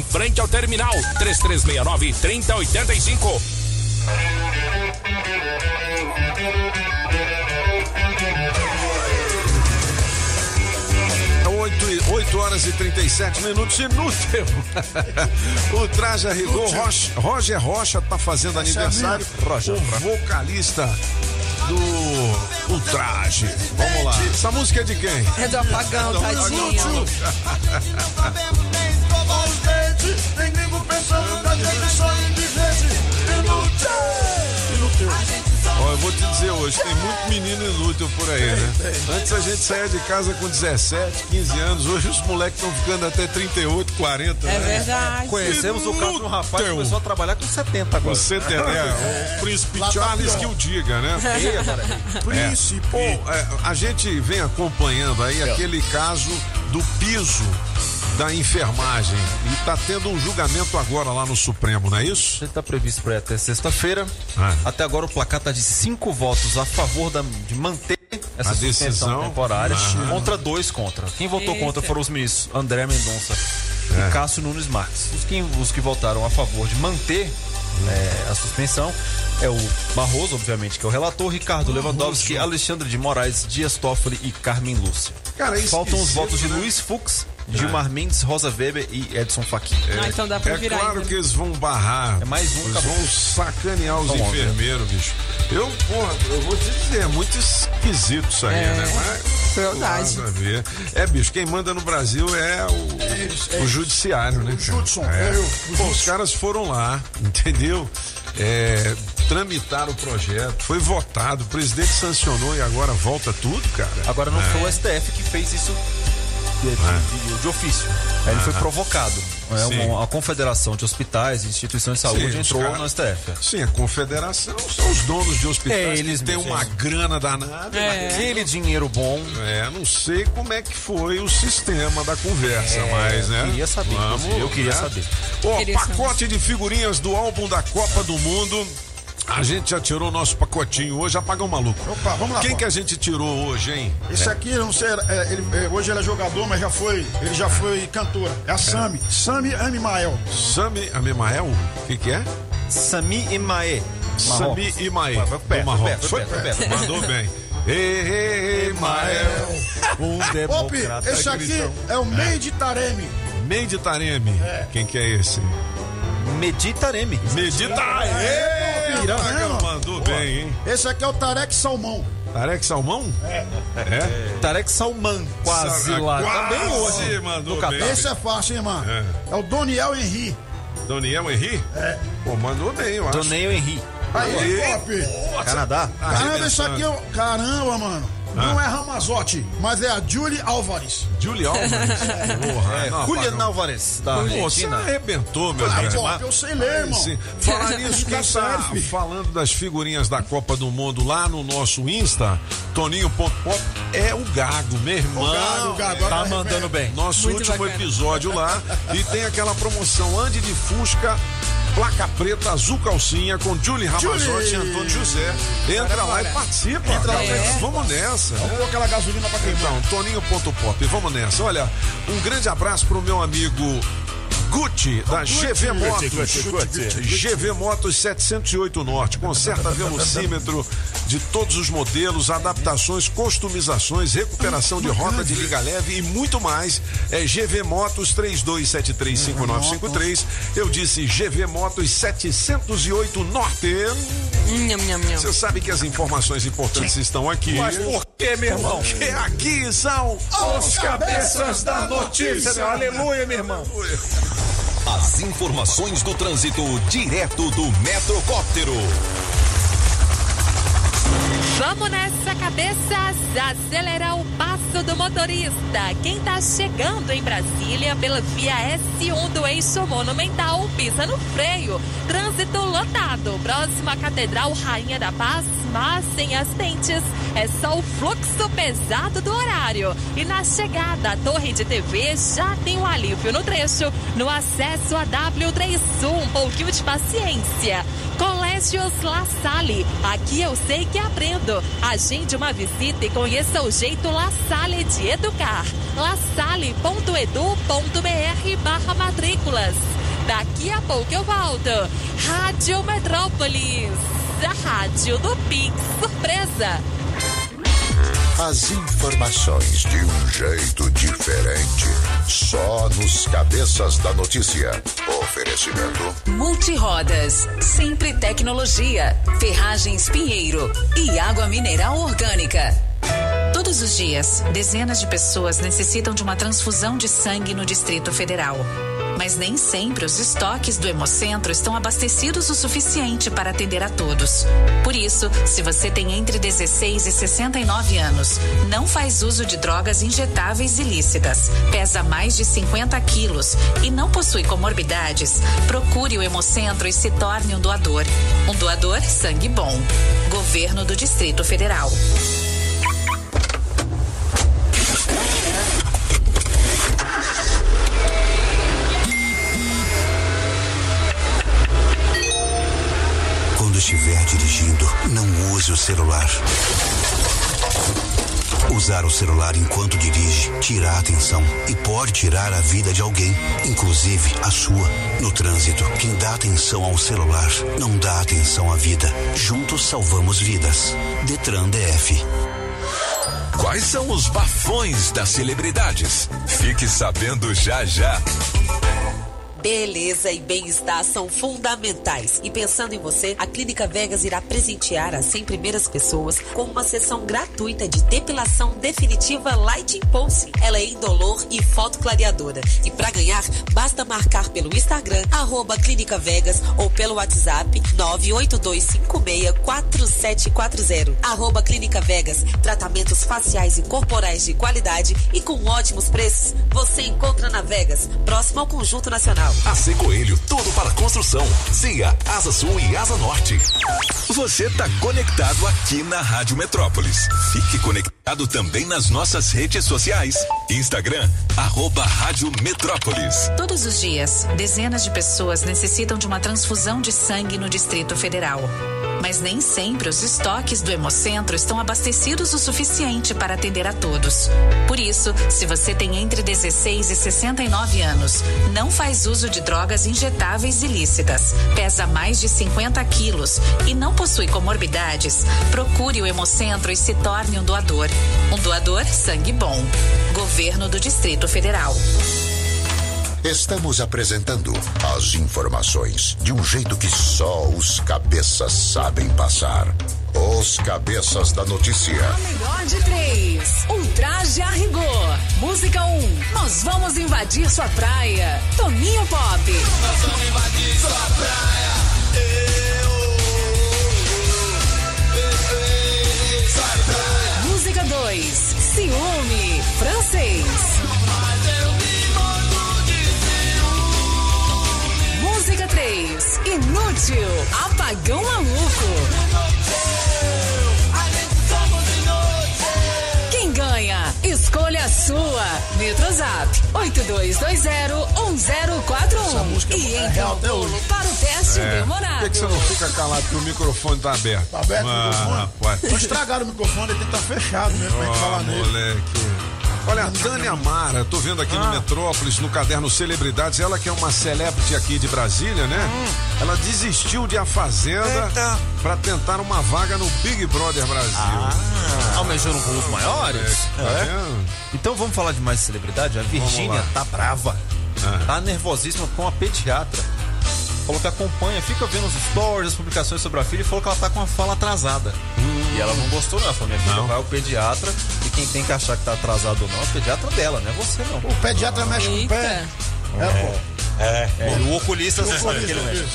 frente ao terminal 3369 3085. São 8, 8 horas e 37 minutos (laughs) inútil. o Traje a Rigor, Rocha, Roger Rocha tá fazendo é aniversário. Roger, o vocalista do Ultraje. Vamos lá. Essa música é de quem? É do apagão, Do tadinho. (laughs) Inútil! Inútil! eu vou te dizer hoje, tem muito menino inútil por aí, né? Antes a gente saía de casa com 17, 15 anos, hoje os moleques estão ficando até 38, 40. É né? verdade. Conhecemos o caso de um rapaz que Inútil. começou a trabalhar com 70 agora. Com 70, é, o príncipe Lá tá Charles pior. que o diga, né? Agora. Príncipe. a gente vem acompanhando aí aquele caso do piso da enfermagem e tá tendo um julgamento agora lá no Supremo, não é isso? Está previsto para até sexta-feira. Ah. Até agora o placar está de cinco votos a favor da- de manter essa A suspensão decisão. temporária contra dois contra. Quem votou Eita. contra foram os ministros André Mendonça É. e Cássio Nunes Marques. Os que, os que votaram a favor de manter é, a suspensão é o Barroso, obviamente, que é o relator, Ricardo Lewandowski, Alexandre de Moraes, Dias Toffoli e Carmen Lúcia. Cara, é Faltam os votos de né? Luiz Fux, Gilmar Mendes, Rosa Weber e Edson Fachin. Ah, então dá pra É virar claro ainda. que eles vão barrar. É mais um, Eles acabou. vão sacanear os ver. enfermeiros, bicho. Eu, porra, eu vou te dizer, é muito esquisito isso aí, É, né? Mas, verdade. nada a ver. É, bicho, quem manda no Brasil é o, o judiciário, né? cara? Judson, É. é eu, o Pô, os Judson. caras foram lá, (laughs) entendeu? É, tramitaram o projeto, foi votado, o presidente sancionou e agora volta tudo, cara. Agora não É. foi o STF que fez isso de, de- de- de ofício. Aí ele foi provocado. É uma, a Confederação de Hospitais e Instituições de Saúde Sim, entrou caras- no STF. Sim, a confederação são os donos de hospitais. É, eles têm uma é. grana danada. É. Aquele dinheiro bom. É, não sei como é que foi o sistema da conversa, É, mas, né? queria saber, inclusive, eu queria saber. Ó, Queria pacote de figurinhas do álbum da Copa do Mundo. A gente já tirou o nosso pacotinho hoje, apagão maluco. Opa, vamos lá, Quem pô. que a gente tirou hoje, hein? Esse aqui, eu não sei, é, ele- é, hoje ele é jogador, mas já foi, ele já foi cantora. É a Sami, Sami Amimael. Sami Amimael? O que que é? Sami Imae. Sami Imae. Do perto, Foi perto, perto. Mandou bem. Ei, ei, Imael. Um Opi, democrata esse aqui cristão. é o Meide Taremi. Meide Taremi. Quem que é esse? Meditareme. Medita. É, tá Pagão, vendo? mandou bem, hein? Esse aqui é o Tarek Salmão. Tarek Salmão? É. É? Tarek Salman. Quase Sa- lá. quase Também hoje. mandou no bem. Esse é fácil, hein, mano? É. É, o Doniel Henry. Daniel Henry? É. Pô, mandou bem, eu acho. Doneio Henri. Aí, Ei, Pop. Canadá. Caramba, isso aqui é o... Caramba, mano. Não é Ramazotti, mas é a Julie Álvares. Julie Alves. (laughs) Porra, É, não, Julian. Álvares, da você arrebentou, meu Ah, Deus. pô, Mas- eu sei ler, irmão. Sim. (laughs) Falar nisso, quem Tá sério, tá falando das figurinhas da Copa do Mundo lá no nosso Insta, toninho.pop, é o Gago, meu irmão. O Gago, o Gago, Tá agora mandando bem. Nosso Muito último bacana. episódio lá. E tem aquela promoção Ande de Fusca, placa preta, azul calcinha, com Julie Ramazotti e. Antônio José. Entra lá e participa. Entra lá, é. Vamos nessa. Vamos pôr aquela gasolina pra queimar. Então, Toninho.pop, vamos nessa. Olha, um grande abraço pro meu amigo Gucci, da GV Motos. GV Motos 708 Norte. Conserta velocímetro de todos os modelos, adaptações, customizações, recuperação de roda de liga leve e muito mais. É GV Motos 32735953. Eu disse GV Motos 708 Norte. Você sabe que as informações importantes estão aqui. Mas por que, meu irmão? Porque aqui são os cabeças da notícia. meu. Aleluia, meu irmão. As informações do trânsito direto do Metrocóptero. Vamos nessa cabeça, acelerar o passo do motorista. Quem tá chegando em Brasília pela via S1 do eixo monumental pisa no freio. Trânsito lotado. Próxima Catedral Rainha da Paz, mas sem acidentes. É só o fluxo pesado do horário. E na chegada à torre de TV já tem um alívio no trecho. No acesso a W31, um pouquinho de paciência. Colégios La Salle. Aqui eu sei que aprendo. Agende uma visita e conheça o jeito La Salle de educar. lasalle.edu.br barra matrículas. Daqui a pouco eu volto. Rádio Metrópolis. A rádio do Pix Surpresa. As informações de um jeito diferente. Só nos cabeças da notícia. Oferecimento. Multirodas, sempre tecnologia, ferragens Pinheiro e água mineral orgânica. Todos os dias, dezenas de pessoas necessitam de uma transfusão de sangue no Distrito Federal. Mas nem sempre os estoques do Hemocentro estão abastecidos o suficiente para atender a todos. Por isso, se você tem entre 16 e 69 anos, não faz uso de drogas injetáveis ilícitas, pesa mais de 50 quilos e não possui comorbidades, procure o Hemocentro e se torne um doador. Um doador sangue bom. Governo do Distrito Federal. Estiver dirigindo, não use o celular. Usar o celular enquanto dirige tira a atenção e pode tirar a vida de alguém, inclusive a sua. No trânsito, quem dá atenção ao celular não dá atenção à vida. Juntos salvamos vidas. Detran DF. Quais são os bafões das celebridades? Fique sabendo já já. Beleza e bem-estar são fundamentais. E pensando em você, a Clínica Vegas irá presentear as 100 primeiras pessoas com uma sessão gratuita de depilação definitiva Light Impulse. Ela é indolor e fotoclareadora. E para ganhar, basta marcar pelo Instagram, arroba Clínica Vegas ou pelo WhatsApp 982564740. Arroba Clínica Vegas, tratamentos faciais e corporais de qualidade e com ótimos preços. Você encontra na Vegas, próximo ao Conjunto Nacional. AC Coelho, tudo para construção. Siga Asa Sul e Asa Norte. Você está conectado aqui na Rádio Metrópolis. Fique conectado também nas nossas redes sociais. Instagram, arroba Rádio Metrópolis. Todos os dias, dezenas de pessoas necessitam de uma transfusão de sangue no Distrito Federal. Mas nem sempre os estoques do Hemocentro estão abastecidos o suficiente para atender a todos. Por isso, se você tem entre 16 e 69 anos, não faz uso de drogas injetáveis ilícitas, pesa mais de 50 quilos e não possui comorbidades, procure o Hemocentro e se torne um doador. Um doador sangue bom. Governo do Distrito Federal. Estamos apresentando as informações de um jeito que só os cabeças sabem passar. Os cabeças da notícia. Melhor de três. Ultraje a rigor. Música 1. Um. Nós vamos invadir sua praia. Toninho Pop. Nós vamos invadir sua praia. Música 2. Ciúme. Francês. 3. Inútil. Apagão maluco. Quem ganha? Escolha a sua. Metrozap 82201041 e entra o bolo para o teste É. Por demorado. que, que você não fica calado que o microfone tá aberto? Tá aberto o ah, microfone? Rapaz. Não estragaram o microfone, ele tem que estar fechado mesmo pra gente falar nele. Olha, a Tânia Mara, tô vendo aqui no Ah. Metrópolis, no caderno Celebridades, ela que é uma celebrity aqui de Brasília, né? Hum. Ela desistiu de A Fazenda pra tentar uma vaga no Big Brother Brasil. Ah, almejando voos maiores? Tá vendo? Então vamos falar de mais celebridade? A Virgínia tá brava. Tá nervosíssima com a pediatra. Falou que acompanha, fica vendo os stories, as publicações sobre a filha e falou que ela tá com a fala atrasada. E ela não gostou, não. Ela falou: minha filha vai ao pediatra e quem tem que achar que tá atrasado ou não é o pediatra dela, não é você, não. O pediatra mexe com o pé. É, pô. É, é. O oculista você sabe que ele mexe.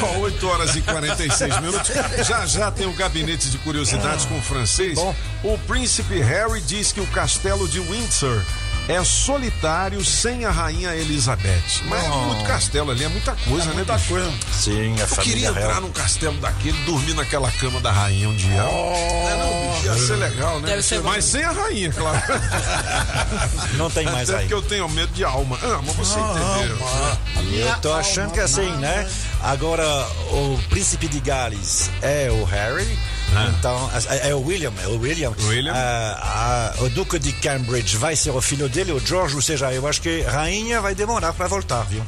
Ó, 8 horas e 46 minutos. Já já tem o gabinete de curiosidades com o francês. O príncipe Harry diz que o castelo de Windsor é solitário sem a rainha Elizabeth. Mas é muito castelo ali, é muita coisa, né? muita bicho? coisa. Sim, a Eu família queria entrar real. num castelo daquele, dormir naquela cama da rainha um dia. Oh. É, não, bicho, ia ser legal, né? Deve ser Mas sem a rainha, claro. (laughs) Não tem mais Até aí. porque eu tenho medo de alma. Ah, mas você entendeu. E eu tô achando que é assim, né? Agora, o príncipe de Gales é o Harry. Então, é, é o William, é o William. William. Ah, ah, o Duque de Cambridge vai ser o filho dele, o George, ou seja, eu acho que rainha vai demorar para voltar, viu?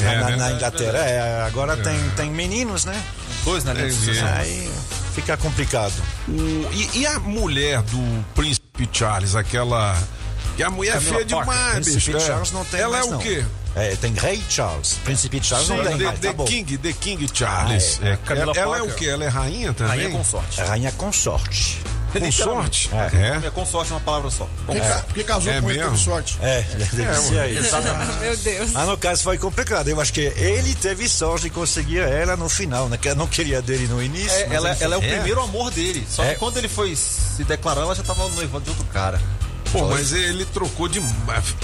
É, na, né? na Inglaterra, é, agora Tem, tem meninos, né? Dois na sucessão. Aí fica complicado. O- e, e a mulher do príncipe Charles, aquela. Que a mulher é Camila feia Parker, demais, Príncipe bicho. é. Charles não tem Ela mais, é o não. quê? É, tem Rei Charles. Príncipe Charles não Sim, tem The, mais, The tá bom. King, The King Charles. Ah, é. É, Camila ela é o quê? Ela é rainha também? Rainha consorte. Rainha consorte. Consorte? É. é. Consorte é uma palavra só. Porque, ca- porque casou É com ele, sorte. É, deve ser aí. Meu Deus. Ah, no caso foi complicado. Eu acho que ele teve sorte de conseguir ela no final, né? Que não queria dele no início. É, ela, ela é o primeiro amor dele. Só É. que quando ele foi se declarar, ela já tava noivando de outro cara. Pô, mas ele trocou de.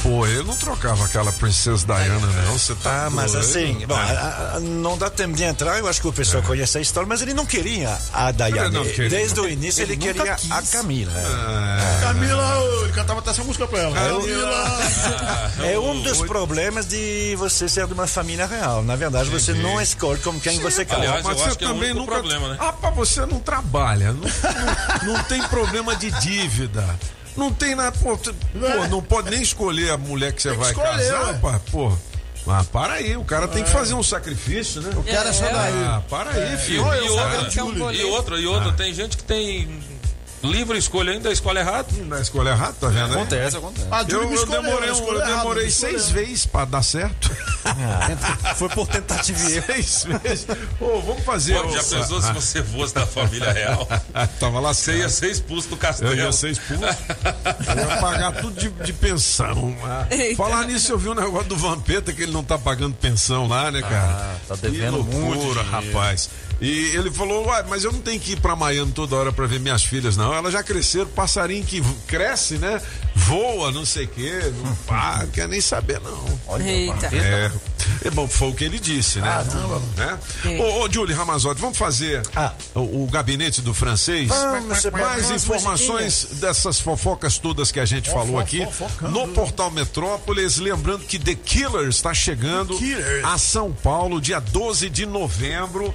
Pô, ele não trocava aquela Princesa Diana, não. Você tá. Ah, mas doido. assim, bom, Ah. a- a- não dá tempo de entrar, eu acho que o pessoal conhece a história, mas ele não queria a. Ele não queria. Desde o início ele, Ele queria quis. a Camila. Camila, ô, ele cantava até essa música pra ela. Camila! É um dos problemas de você ser de uma família real. Na verdade, você não escolhe com quem você casa. Aliás, mas você também nunca. Ah, pá, você não trabalha. Não, não, não tem problema de dívida. Não tem nada. Pô, tu- pô, não pode nem escolher a mulher que você vai escolher, casar, ué. pá. Pô. Ah, para aí, o cara tem que fazer um sacrifício, né? O cara é só daí. Ah, para aí, E, filho. e outra, Julie. e outra, e outra, tem gente que tem livre escolha ainda, escolhe errado. Na escolha errada, tá vendo? Acontece, acontece. A Eu, eu demorei, eu errado, demorei me seis vezes pra dar certo. (laughs) Foi por tentativa e erro. seis vezes. Pô, vamos fazer. Pô, já pensou se você fosse da família real? (laughs) Tava lá Você ia ser expulso do Eu castelo. ia ser expulso. Eu ia pagar tudo de, de pensão. Ah, Eita. Falar nisso, eu vi um negócio do Vampeta que ele não tá pagando pensão lá, né, cara? Ah, tá devendo que muito loucura, dinheiro. rapaz. E ele falou, uai, mas eu não tenho que ir pra Miami toda hora pra ver minhas filhas, não. Elas já cresceram, passarinho que cresce, né? Voa, não sei o quê, não (laughs) paga, quer nem saber, não. Eita. É, é bom, foi o que ele disse, né? né? Ô, ô, Julie Ramazotti, vamos fazer o, o gabinete do francês? Vamos, Mais informações dessas fofocas todas que a gente falou aqui no Portal Metrópolis. Lembrando que The Killers está chegando Killers. a São Paulo, dia 12 de novembro.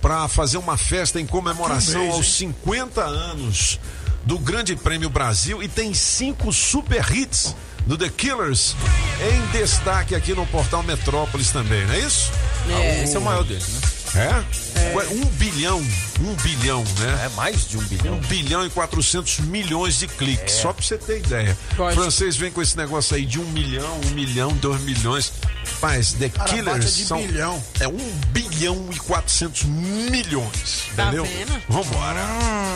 Para fazer uma festa em comemoração beijo, aos 50 anos do Grande Prêmio Brasil e tem cinco super hits do The Killers em destaque aqui no Portal Metrópolis também, não é isso? É. Esse é o maior deles, né? É? Ué, Um bilhão, um bilhão, né? É mais de um bilhão. Um bilhão e 400 milhões de cliques, só pra você ter ideia. Pode. O francês vem com esse negócio aí de um milhão, um milhão, dois milhões. Rapaz, The Cara, Killers de são. bilhão. É um bilhão e 400 milhões. Tá Entendeu? vendo? Vambora.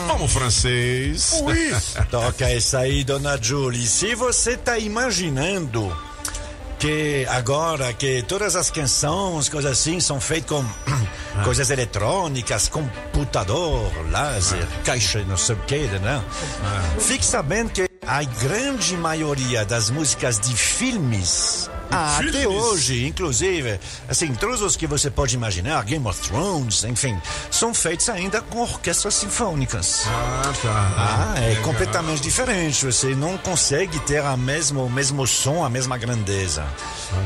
Vamos, francês. Ui. (laughs) Toca isso aí, dona Julie. Se você tá imaginando que agora que todas as canções, coisas assim, são feitas com (coughs) coisas eletrônicas, computador, laser, caixa, não sei o que, né? Fique sabendo que a grande maioria das músicas de filmes ah, até hoje, inclusive, assim, todos os que você pode imaginar, Game of Thrones, enfim, são feitos ainda com orquestras sinfônicas. Ah, tá. Ah, é Legal. completamente diferente. Você não consegue ter a mesmo, o mesmo som, a mesma grandeza.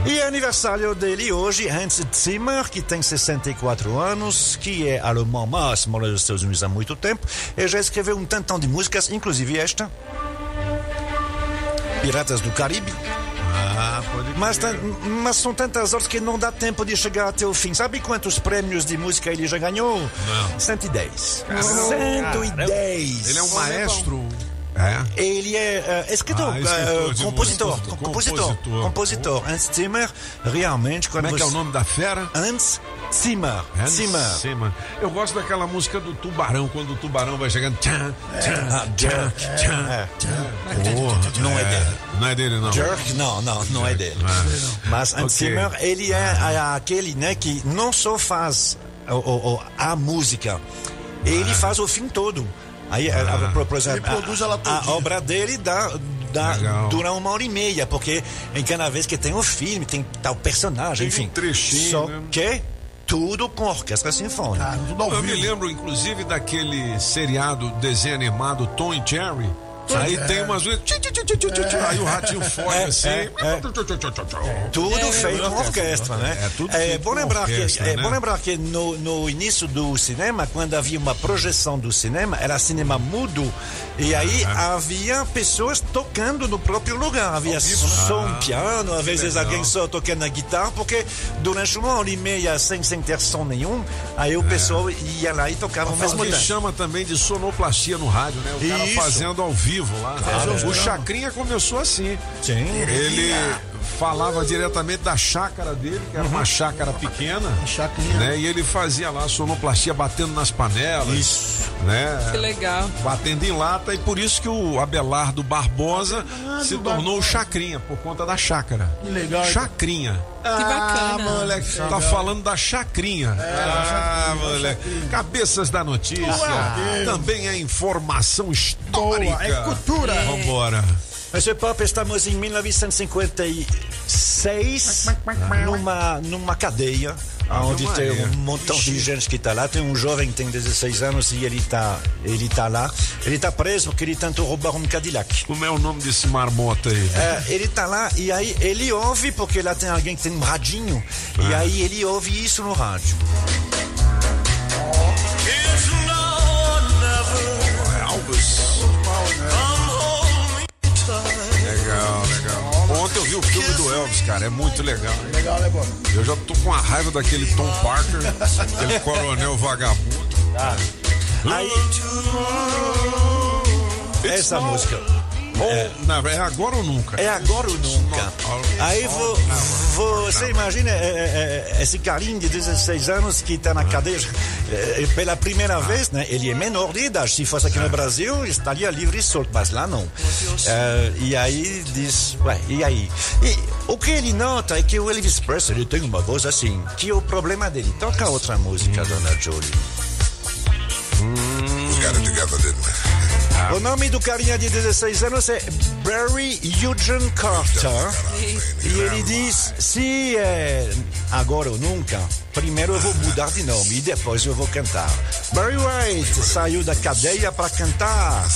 E é aniversário dele hoje, Hans Zimmer, que tem 64 anos, que é alemão, mas mora nos Estados Unidos há muito tempo, e já escreveu um tantão de músicas, inclusive esta. Piratas do Caribe. Ah, pode Mas, mas são tantas horas que não dá tempo de chegar até o fim. Sabe quantos prêmios de música ele já ganhou? Não. 110. Caramba. 110. Ele é um maestro. É. Ele é uh, escritor, Ah, escritor uh, compositor, música. compositor, Compositor. compositor. Hans Zimmer, realmente, quando Como é que é o nome da fera? Hans Zimmer. Hans Zimmer. Zimmer. Eu gosto daquela música do tubarão, quando o tubarão vai chegando. Tchan, tchan, Ah, tchan, Jerk. tchan. É. Porra, Não é dele. Não é dele, não. Jerk, não, não, não é dele. Ah. Mas Hans. Zimmer, ele é, é aquele, né, que não só faz a música, ele faz o filme todo. Aí, a- a- por, por exemplo, Ele produz ela a, a obra dele dá, dá, Legal. dura uma hora e meia, porque em cada vez que tem o filme, tem tal personagem, Tem um enfim. trechinho, Só né? que tudo com orquestra sinfônica. Ah, tudo ao Eu me lembro, inclusive, daquele seriado, desenho animado Tom e Jerry. Aí É. tem umas vezes. Aí o ratinho foge É, assim. é, é. Tudo É, feito com orquestra, né? É, tudo é feito bom com lembrar orquestra, que é né? bom lembrar que no, no início do cinema, quando havia uma projeção do cinema, era cinema mudo e aí havia pessoas tocando no próprio lugar, havia som, Ah, piano, às vezes alguém só tocando a guitarra, porque durante uma hora e meia sem, sem ter som nenhum, aí o pessoal ia lá e tocava ao É o mesmo tempo. chama também de sonoplastia no rádio, né? O cara fazendo ao vivo vivo lá. É, o é. Chacrinha começou assim. Sim. Ele falava diretamente da chácara dele, que era uma chácara pequena. Né? E ele fazia lá a sonoplastia batendo nas panelas. Isso. Né? Que legal. Batendo em lata, e por isso que o Abelardo Barbosa se tornou o Chacrinha, por conta da chácara. Que legal. Chacrinha. Que bacana. Ah, moleque, tá falando da chacrinha. ah, moleque. Cabeças da notícia. Ué. Também é informação histórica. Boa, é cultura. Vambora. Monsieur Pop, estamos em 1956 numa, numa cadeia onde tem Maria. um montão de gente que está lá. Tem um jovem que tem 16 anos e ele está ele tá lá. Ele está preso porque ele tentou roubar um Cadillac. Como é o nome desse marmota aí? É, ele tá lá e aí ele ouve, porque lá tem alguém que tem um radinho, e aí ele ouve isso no rádio. Ontem eu vi o filme do Elvis, cara. É muito legal. Legal, né, Bob? Eu já tô com a raiva daquele Tom Parker, aquele coronel vagabundo. Aí, essa música. É, não, é agora ou nunca? É agora ou nunca. Aí vo, você imagina é, é, é, esse carinho de 16 anos que está na cadeia é, pela primeira vez, né? Ele é menor de idade. Se fosse aqui no Brasil, estaria livre e solto, mas lá não. É, e aí diz, ué, e aí? E o que ele nota é que o Elvis Presley tem uma voz assim, que é o problema dele. Toca outra música, dona Jolie. We O nome do carinha de 16 anos é Barry Eugene Carter. E ele diz: se é agora ou nunca, primeiro eu vou mudar de nome e depois eu vou cantar. Barry White saiu da cadeia para cantar.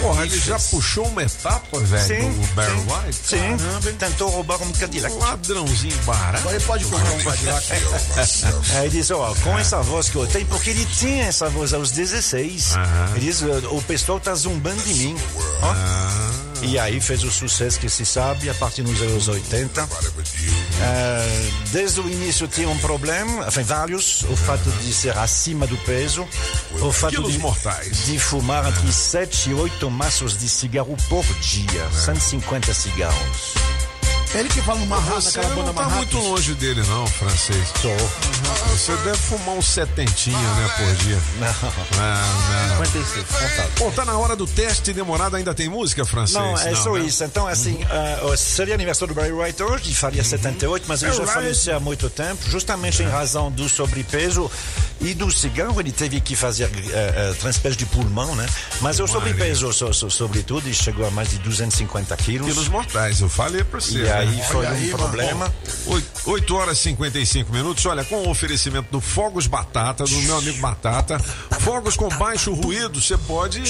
Porra, ele já puxou uma etapa, velho, Sim, do Barry White? Sim, tentou roubar um Cadillac. Ladrãozinho barato. Agora ele pode comprar um Cadillac. Aí (laughs) ele diz, ó, com essa voz que eu tenho, porque ele tinha essa voz aos 16. Ele diz, o pessoal tá zombando de mim. Ó. E aí fez o sucesso que se sabe a partir dos anos 80. Eh, desde o início tinha um problema, enfim, vários. O fato de ser acima do peso, o fato de, de fumar entre 7 e 8 maços de cigarro por dia, 150 cigarros. Ele que fala uma raça, Você não tá Marracos. muito longe dele, não, francês. Sou. Você deve fumar uns setentinha, né, por dia. Não, não. 56, contato. Bom, tá na hora do teste demorado, ainda tem música, francês? Não, é só né? isso. Então, assim, uh, seria aniversário do Barry White hoje, e faria 78, mas ele já faleceu há muito tempo, justamente em razão do sobrepeso e do cigarro. Ele teve que fazer uh, uh, transplante de pulmão, né? Mas o sobrepeso, so, so, sobretudo, e chegou a mais de 250 quilos. Quilos mortais, eu falei pra você. E aí foi Olha um aí, problema. 8 horas e 55 minutos. Olha, com o oferecimento do Fogos Batata, do meu amigo Batata. Fogos com baixo ruído, você pode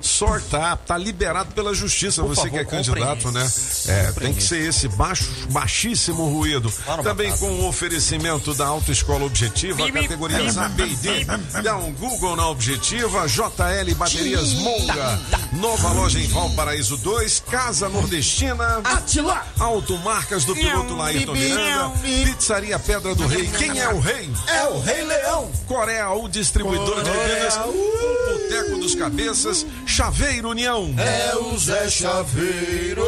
sortar. Tá liberado pela justiça. Por você favor, que é candidato, né? É, tem que ser esse baixo, baixíssimo ruído. No Também Batata. com o oferecimento da Autoescola Objetiva, categorias A, B e D. Dá um Google na Objetiva, JL Baterias Monga. Nova loja em Valparaíso 2, Casa Nordestina. Atila! Automarcas do piloto Laírton Miranda, Pizzaria Pedra do Rei. Quem é o rei? É o Rei Leão. Coreia, o distribuidor de bebidas, o Boteco dos Cabeças, Chaveiro União. É o Zé Chaveiro.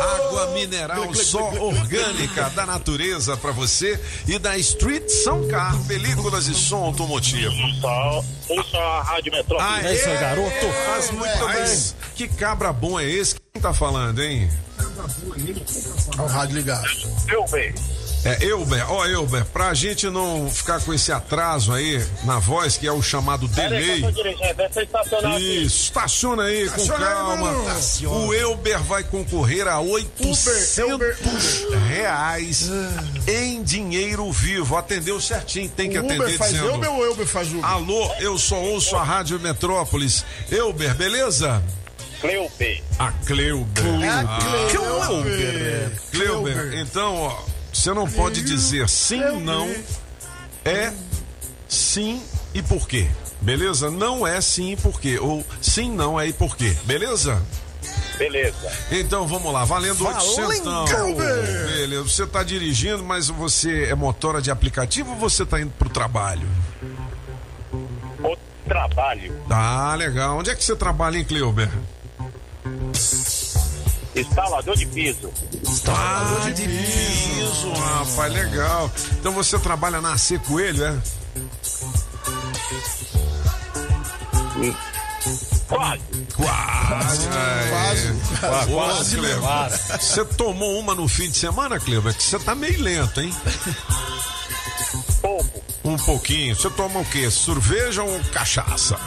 Água mineral só orgânica da natureza pra você e da Street São Car, películas e som automotivo. Só, ouça a Rádio Metrópole. Aê, Faz muito bem. Que cabra bom é esse? Quem tá falando, hein? Olha o rádio ligado. Eu bem. É, Elber, ó Elber, pra gente não ficar com esse atraso aí na voz, que é o chamado delay. aqui. Isso, estaciona aí com Estaciona aí, calma. mano. O Elber vai concorrer a 800 Uber, reais em dinheiro vivo. Atendeu certinho, tem que O atender Uber faz dizendo. Uber ou Uber faz Uber? Alô, eu só ouço a Rádio Metrópolis. Elber, beleza? Cleupe. A Cleuber. Ah, Cleuber. Cleuber, então, ó, você não pode dizer sim, não. É sim e por quê. Beleza? Não é sim e por quê. Ou sim, não é e por quê. Beleza? Beleza. Então vamos lá, valendo 800. Cleuber. Beleza, você tá dirigindo, mas você é motora de aplicativo ou você tá indo pro trabalho? O trabalho. Ah, legal. Onde é que você trabalha, hein, Cleuber? Instalador de piso. Ah, de piso, rapaz, legal. Então você trabalha na AC Coelho, é? Quase. Quase. Quase. Quase, Quase mesmo. Você tomou uma no fim de semana, Cleo? É que você tá meio lento, hein? Pouco. Um pouquinho. Você toma o quê? Cerveja ou cachaça?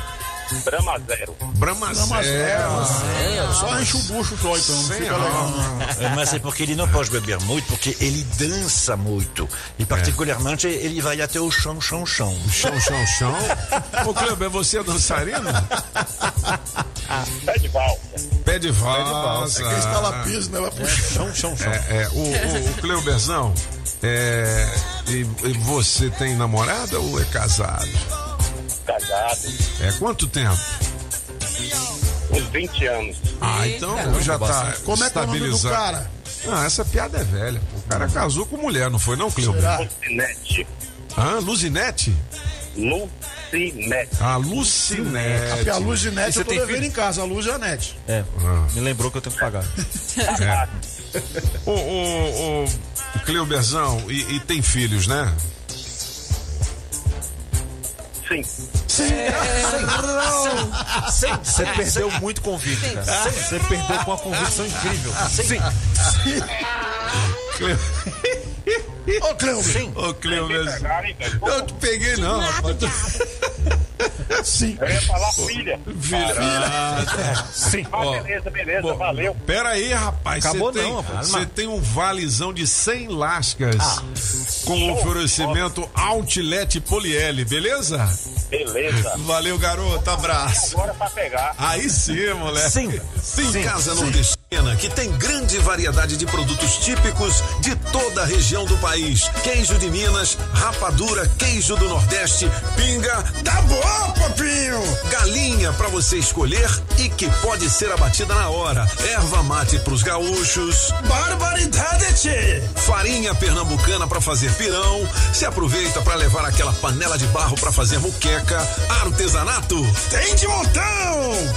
Brahma zero. Brahma Brahma zero. zero. Só enche o bucho só, então. Fica legal. É, Mas é porque ele não pode beber muito, porque ele dança muito. E particularmente ele vai até o chão, chão, chão. Chão, chão, chão. Ô, Cleo, você é dançarino? Pé de valsa. Pé de valsa. É que escala piso, né? Vai pro chão, chão, chão. É, é, o, o, o Cleoberzão, é, e, e você tem namorada ou é casado? Casado. É quanto tempo? Uns 20 anos. Ah, então já tá Como é que é o nome do estabilizado. cara? Ah, essa piada é velha. O cara casou com mulher, não foi não, Cleo? Lucinete. Ah, Luzinete? Lucinete. Ah, Lucinete. Porque a luz de net eu tô devendo filho? em casa, a luz é a net. É, me lembrou que eu tenho que pagar. É. (laughs) Ô, ô, ô, Cleoberzão, e, e tem filhos, né? Sim. Você perdeu muito convite, cara. Você perdeu com uma convicção incrível. Sim. Cleo... Ô, Cleube. Ô, Cleoberzão. Pegaram, hein, velho? Eu te peguei não, rapaz. Sim. Eu ia falar filha. Filha. Ah, Sim. Ah, beleza, beleza, Bom, valeu. Pera aí, rapaz. Acabou Você tem, não. Você tem um valizão de 100 lascas com oferecimento Outlet Poliel, beleza? Beleza. Valeu, garoto. Abraço. Agora pra pegar. Aí sim, moleque. Sim. Sim, Casa Nordestina, que tem grande variedade de produtos típicos de toda a região do país. Queijo de Minas, rapadura, queijo do Nordeste, pinga, Tá bom, papinho. galinha pra você escolher e que pode ser abatida na hora. Erva mate pros gaúchos, Barbaridade, tchê. farinha pernambucana pra fazer pirão. Se aproveita pra levar aquela panela de barro pra fazer muqueca, artesanato. Tem de montão.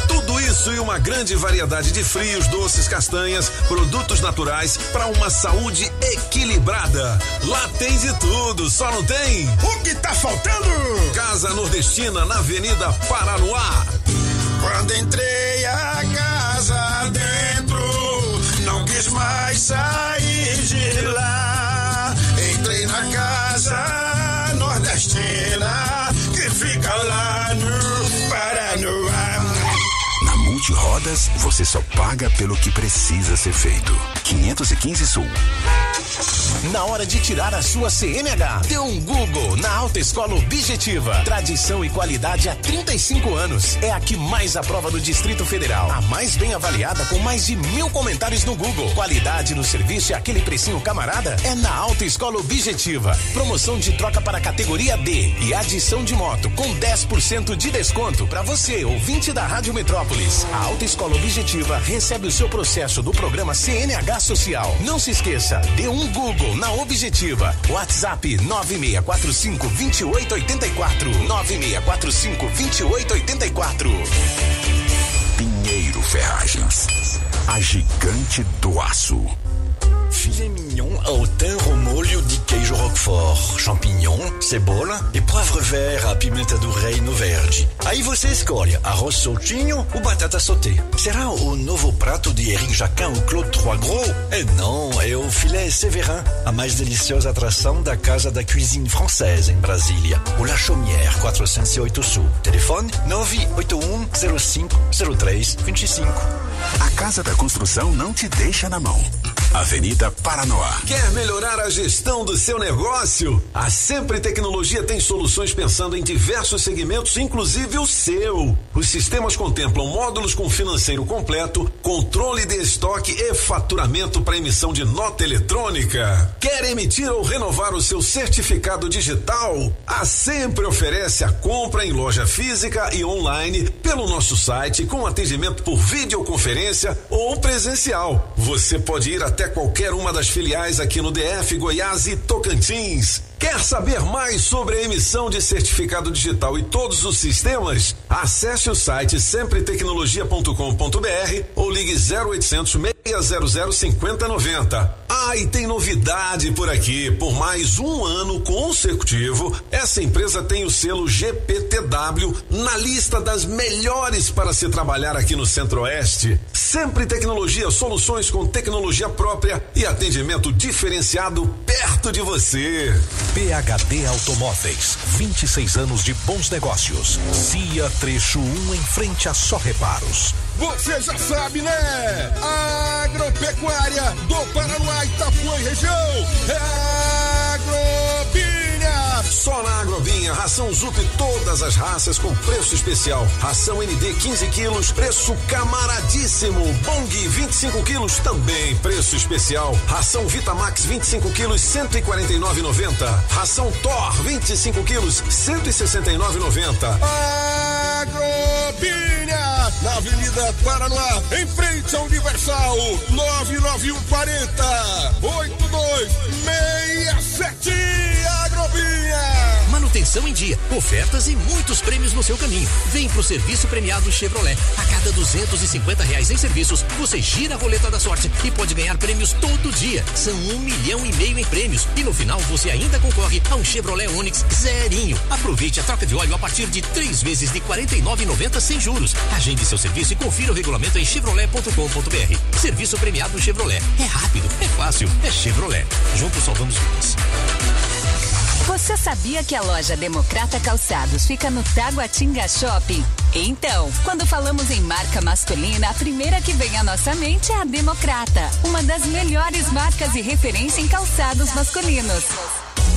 Tudo isso e uma grande variedade de frios, doces, castanhas, produtos naturais para uma saúde equilibrada. Lá tem de tudo, só não tem O que tá faltando? Casa Nordestina na Avenida Paranoá. Quando entrei a casa dentro, não quis mais sair de lá. Entrei na casa Na Multirodas, você só paga pelo que precisa ser feito. 515 Sul. Na hora de tirar a sua CNH, dê um Google na Alta Escola Objetiva. Tradição e qualidade há 35 anos. É a que mais aprova do Distrito Federal. A mais bem avaliada com mais de mil comentários no Google. Qualidade no serviço e aquele precinho camarada é na Alta Escola Objetiva. Promoção de troca para categoria D e adição de moto com 10% de desconto para você, ouvinte da Rádio Metrópolis. A Alta Escola Objetiva recebe o seu processo do programa CNH Social. Não se esqueça, dê um Google na Objetiva. WhatsApp 9645 2884. 9645 2884. Pinheiro Ferragens. A gigante do aço. Filet mignon ao thym ao molho de queijo roquefort, champignon, cebola e poivre vert a pimenta do reino verde. Aí você escolhe arroz soltinho ou batata sauté. Será o novo prato de Eric Jacquin ou Claude Trois Gros? É não, é o filé Séverin, a mais deliciosa atração da Casa da Cuisine Française em Brasília. O La Chaumière, 408 Sul. Telefone 981 05 03 25. A Casa da Construção não te deixa na mão. Avenida Paranoá. Quer melhorar a gestão do seu negócio? A Sempre Tecnologia tem soluções pensando em diversos segmentos, inclusive o seu. Os sistemas contemplam módulos com financeiro completo, controle de estoque e faturamento para emissão de nota eletrônica. Quer emitir ou renovar o seu certificado digital? A Sempre oferece a compra em loja física e online pelo nosso site com atendimento por videoconferência ou presencial. Você pode ir até até qualquer uma das filiais aqui no DF, Goiás e Tocantins. Quer saber mais sobre a emissão de certificado digital e todos os sistemas? Acesse o site sempretecnologia.com.br ou ligue 0800 600 5090. Ah, e tem novidade por aqui. Por mais um ano consecutivo, essa empresa tem o selo GPTW na lista das melhores para se trabalhar aqui no Centro-Oeste. Sempre Tecnologia, soluções com tecnologia própria e atendimento diferenciado perto de você. PHD Automóveis, 26 anos de bons negócios. CIA Trecho 1 em frente a Só Reparos. Você já sabe, né? Agropecuária do Paraná, Itapuã e região. É Agrobinha. Só na Agrobinha, ração Zup todas as raças com preço especial. Ração ND 15 quilos, preço camaradíssimo. Bong 25 quilos, também preço especial. Ração Vitamax 25 quilos, 149,90. Ração Thor 25 quilos, 169,90. Agrobinha, na Avenida Paraná, em frente à Universal, 99140 8267 Manutenção em dia, ofertas e muitos prêmios no seu caminho. Vem pro serviço premiado Chevrolet. A cada 250 reais em serviços, você gira a roleta da sorte e pode ganhar prêmios todo dia. São um milhão e meio em prêmios. E no final você ainda concorre a um Chevrolet Onix zerinho. Aproveite a troca de óleo a partir de três vezes de R$ 49,90 sem juros. Agende seu serviço e confira o regulamento em chevrolet.com.br. Serviço premiado Chevrolet. É rápido, é fácil, é Chevrolet. Juntos salvamos vidas. Você sabia que a loja Democrata Calçados fica no Taguatinga Shopping? Então, quando falamos em marca masculina, a primeira que vem à nossa mente é a Democrata, uma das melhores marcas e referência em calçados masculinos.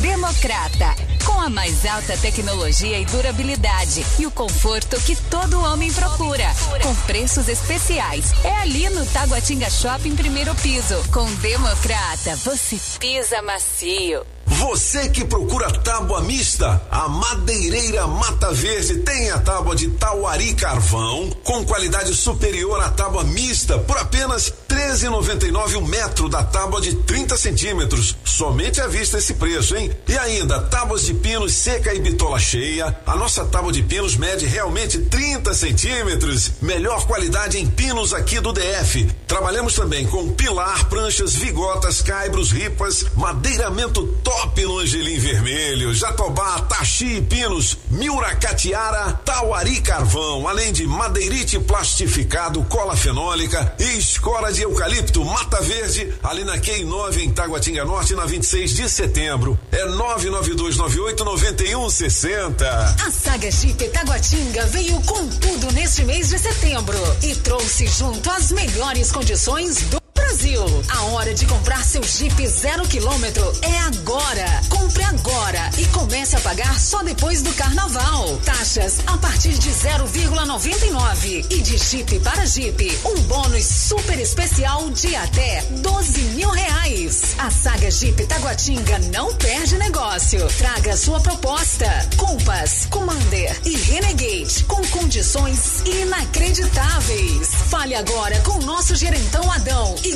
Democrata, com a mais alta tecnologia e durabilidade e o conforto que todo homem procura, com preços especiais. É ali no Taguatinga Shopping, primeiro piso. Com Democrata, você pisa macio. Você que procura tábua mista, a Madeireira Mata Verde tem a tábua de Tauari Carvão com qualidade superior à tábua mista por apenas 13,99 o metro da tábua de 30 centímetros. Somente à vista esse preço, hein? E ainda tábuas de pinos seca e bitola cheia. A nossa tábua de pinos mede realmente 30 centímetros. Melhor qualidade em pinos aqui do DF. Trabalhamos também com pilar, pranchas, vigotas, caibros, ripas, madeiramento top no Angelim Vermelho, Jatobá, Taxi e Pinos, Miuracatiara, Tauari Carvão, além de madeirite plastificado, cola fenólica e escola de eucalipto, Mata Verde, ali na QI 9 em Taguatinga Norte, na 26 de setembro. É 992989160. A saga Jeep Taguatinga veio com tudo neste mês de setembro e trouxe junto as melhores condições do Brasil. A hora de comprar seu Jeep zero quilômetro é agora. Compre agora e comece a pagar só depois do carnaval. Taxas a partir de 0,99 e de Jeep para Jeep um bônus super especial de até 12 mil reais. A saga Jeep Taguatinga não perde negócio. Traga sua proposta. Compass, Commander e Renegade com condições inacreditáveis. Fale agora com nosso gerentão Adão e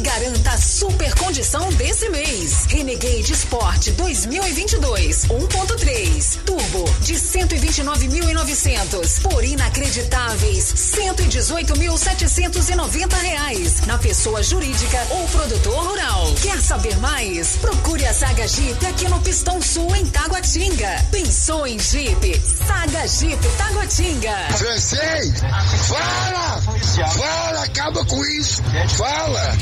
a super condição desse mês. Renegade Sport 2022 1.3 Turbo de 129.900 por inacreditáveis 118.790 reais na pessoa jurídica ou produtor rural. Quer saber mais? Procure a Saga Jeep aqui no Pistão Sul em Taguatinga. Pensou em Jeep? Saga Jeep Taguatinga. Francês, fala! Fala, acaba com isso! Fala!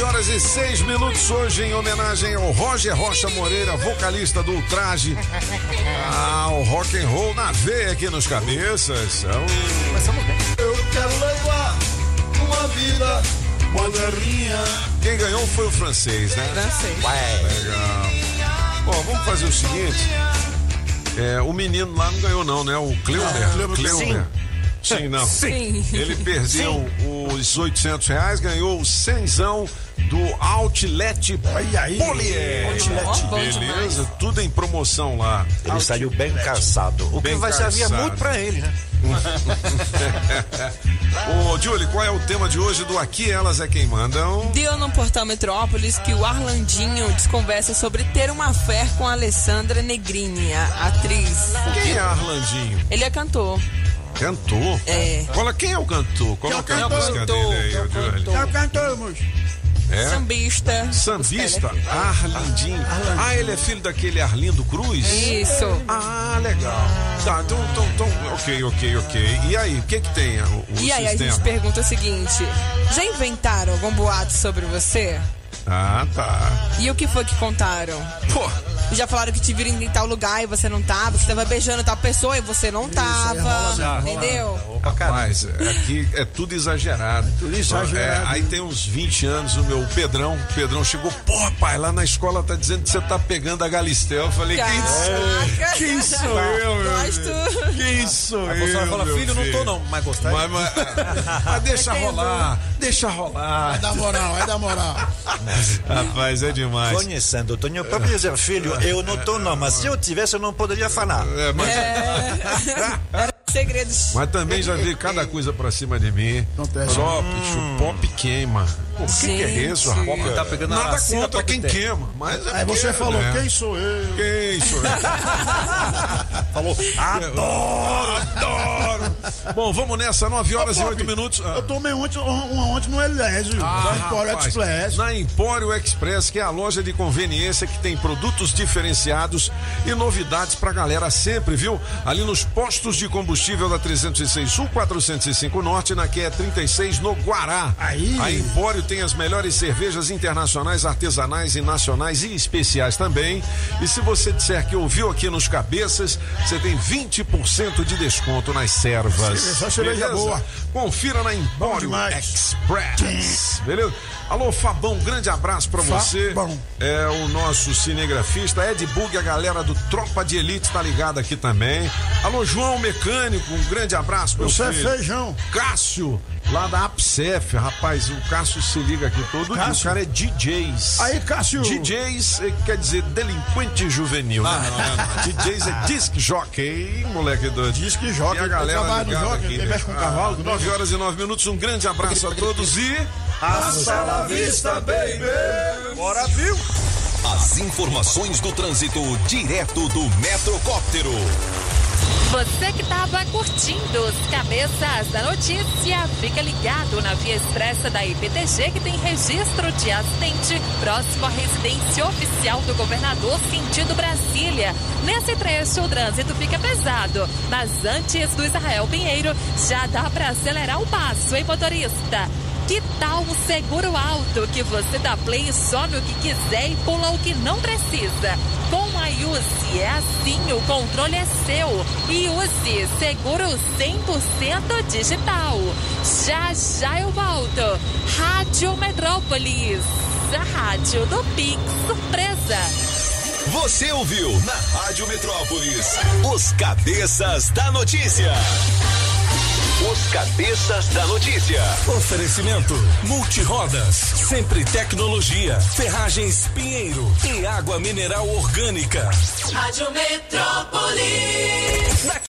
9 horas e 6 minutos hoje em homenagem ao Roger Rocha Moreira, vocalista do Ultraje. (laughs) Ah, o rock and roll na veia aqui nos cabeças. São... Eu quero levar uma vida moderninha. Quem ganhou foi o francês, né? Francês. Legal. Bom, vamos fazer o seguinte. É, o menino lá não ganhou não, né? O Cleuber. Cleuber, Cleuber. Sim, não. Sim. Ele perdeu os 800 reais, ganhou o cenzão do Outlet Aí, aí. Polier. Outlet. Beleza, demais. tudo em promoção lá. Ele saiu bem cansado. O que Bem vai servir cansado. muito pra ele, né? (laughs) Ô, Julie, qual é o tema de hoje do Aqui Elas é Quem Mandam? Deu no portal Metrópolis que o Arlandinho desconversa sobre ter uma fé com a Alessandra Negrini, a atriz. Quem é Arlandinho? Ele é cantor. Cantor? É. Cola, quem é o cantor? Coloca a música dele aí, ô, Julie. É o cantor, moço. É? Sambista. Sambista? Arlindinho. Ah, ele é filho daquele Arlindo Cruz? Isso. Ah, legal. Tá, então, então, então, ok, ok, ok. E aí, o que que tem o, o E aí a sistema? gente pergunta o seguinte: já inventaram algum boato sobre você? Ah, tá. E o que foi que contaram? Pô. Já falaram que te viram em tal lugar e você não tava, que tava beijando tal pessoa e você não tava. entendeu? Rapaz, aqui é tudo exagerado. Tudo exagerado. aí tem uns 20 anos, o meu Pedrão, Pedrão chegou, pô, pai, lá na escola tá dizendo que você tá pegando a Galistel. Eu falei, quem sou, Caraca. quem sou eu, meu Gosto. filho? Quem sou Aí eu? você falar, meu filho, não tô não, mas gostar. Mas, mas, mas deixa rolar, deixa rolar. É da moral, é da moral. Rapaz, é demais. Conhecendo o Tonho, para dizer, filho, eu não tô não, mas se eu tivesse eu não poderia falar. É, mas, (laughs) Era segredos. mas também já vi cada coisa pra cima de mim. Acontece. Só hum. pop queima. Pô, o que, que é isso, rapaz? Tá pegando Nada contra quem Tem. queima, mas é Aí você falou, né? quem sou eu? Quem sou eu? (laughs) Falou, Adoro, adoro. Bom, vamos nessa, 9 horas e Ô, 8 Pop, minutos. Ah. Eu tomei ontem, uma ontem no Elésio, da Empório rapaz, Express. Na Empório Express, que é a loja de conveniência que tem produtos diferenciados e novidades pra galera sempre, viu? Ali nos postos de combustível da 306 Sul, 405 Norte, na QE 36, no Guará. Aí. A Empório tem as melhores cervejas internacionais, artesanais e nacionais e especiais também. E se você disser que ouviu aqui nos cabeças, você tem 20% de desconto nas servas. Só cerveja Beleza? boa. Confira na Empório demais. Express. Beleza? Alô, Fabão, grande abraço pra você. Fabão. É o nosso cinegrafista. Ed Bug, a galera do Tropa de Elite tá ligada aqui também. Alô, João Mecânico, um grande abraço pra Você é você. feijão. Cássio, lá da APSEF, rapaz, o Cássio se liga aqui todo dia. O Cássio. cara é DJs. Aí, Cássio. DJs eh, quer dizer delinquente juvenil, né? Não, não, não. DJs é disc jockey, moleque doido. Disc jockey, E a galera ligada jockey, aqui, né? mexe com cavalo, Ah, 9 horas e 9 minutos, um grande abraço a todos e... Hasta la vista, baby. Bora, viu? As informações do trânsito direto do Metrocóptero. Você que estava curtindo os cabeças da notícia, fica ligado na via expressa da IPTG que tem registro de acidente próximo à residência oficial do governador sentido Brasília. Nesse trecho o trânsito fica pesado, mas antes do Israel Pinheiro já dá para acelerar o passo, hein, motorista? Que tal um seguro alto que você dá play e some o que quiser e pula o que não precisa? Com a Use é assim, o controle é seu. E use seguro 100% digital. Já já eu volto. Rádio Metrópolis, a rádio do Pix Surpresa. Você ouviu na Rádio Metrópolis os cabeças da notícia. Os cabeças da notícia. Oferecimento Multirodas, sempre tecnologia, ferragens Pinheiro e água mineral orgânica. Rádio Metrópolis.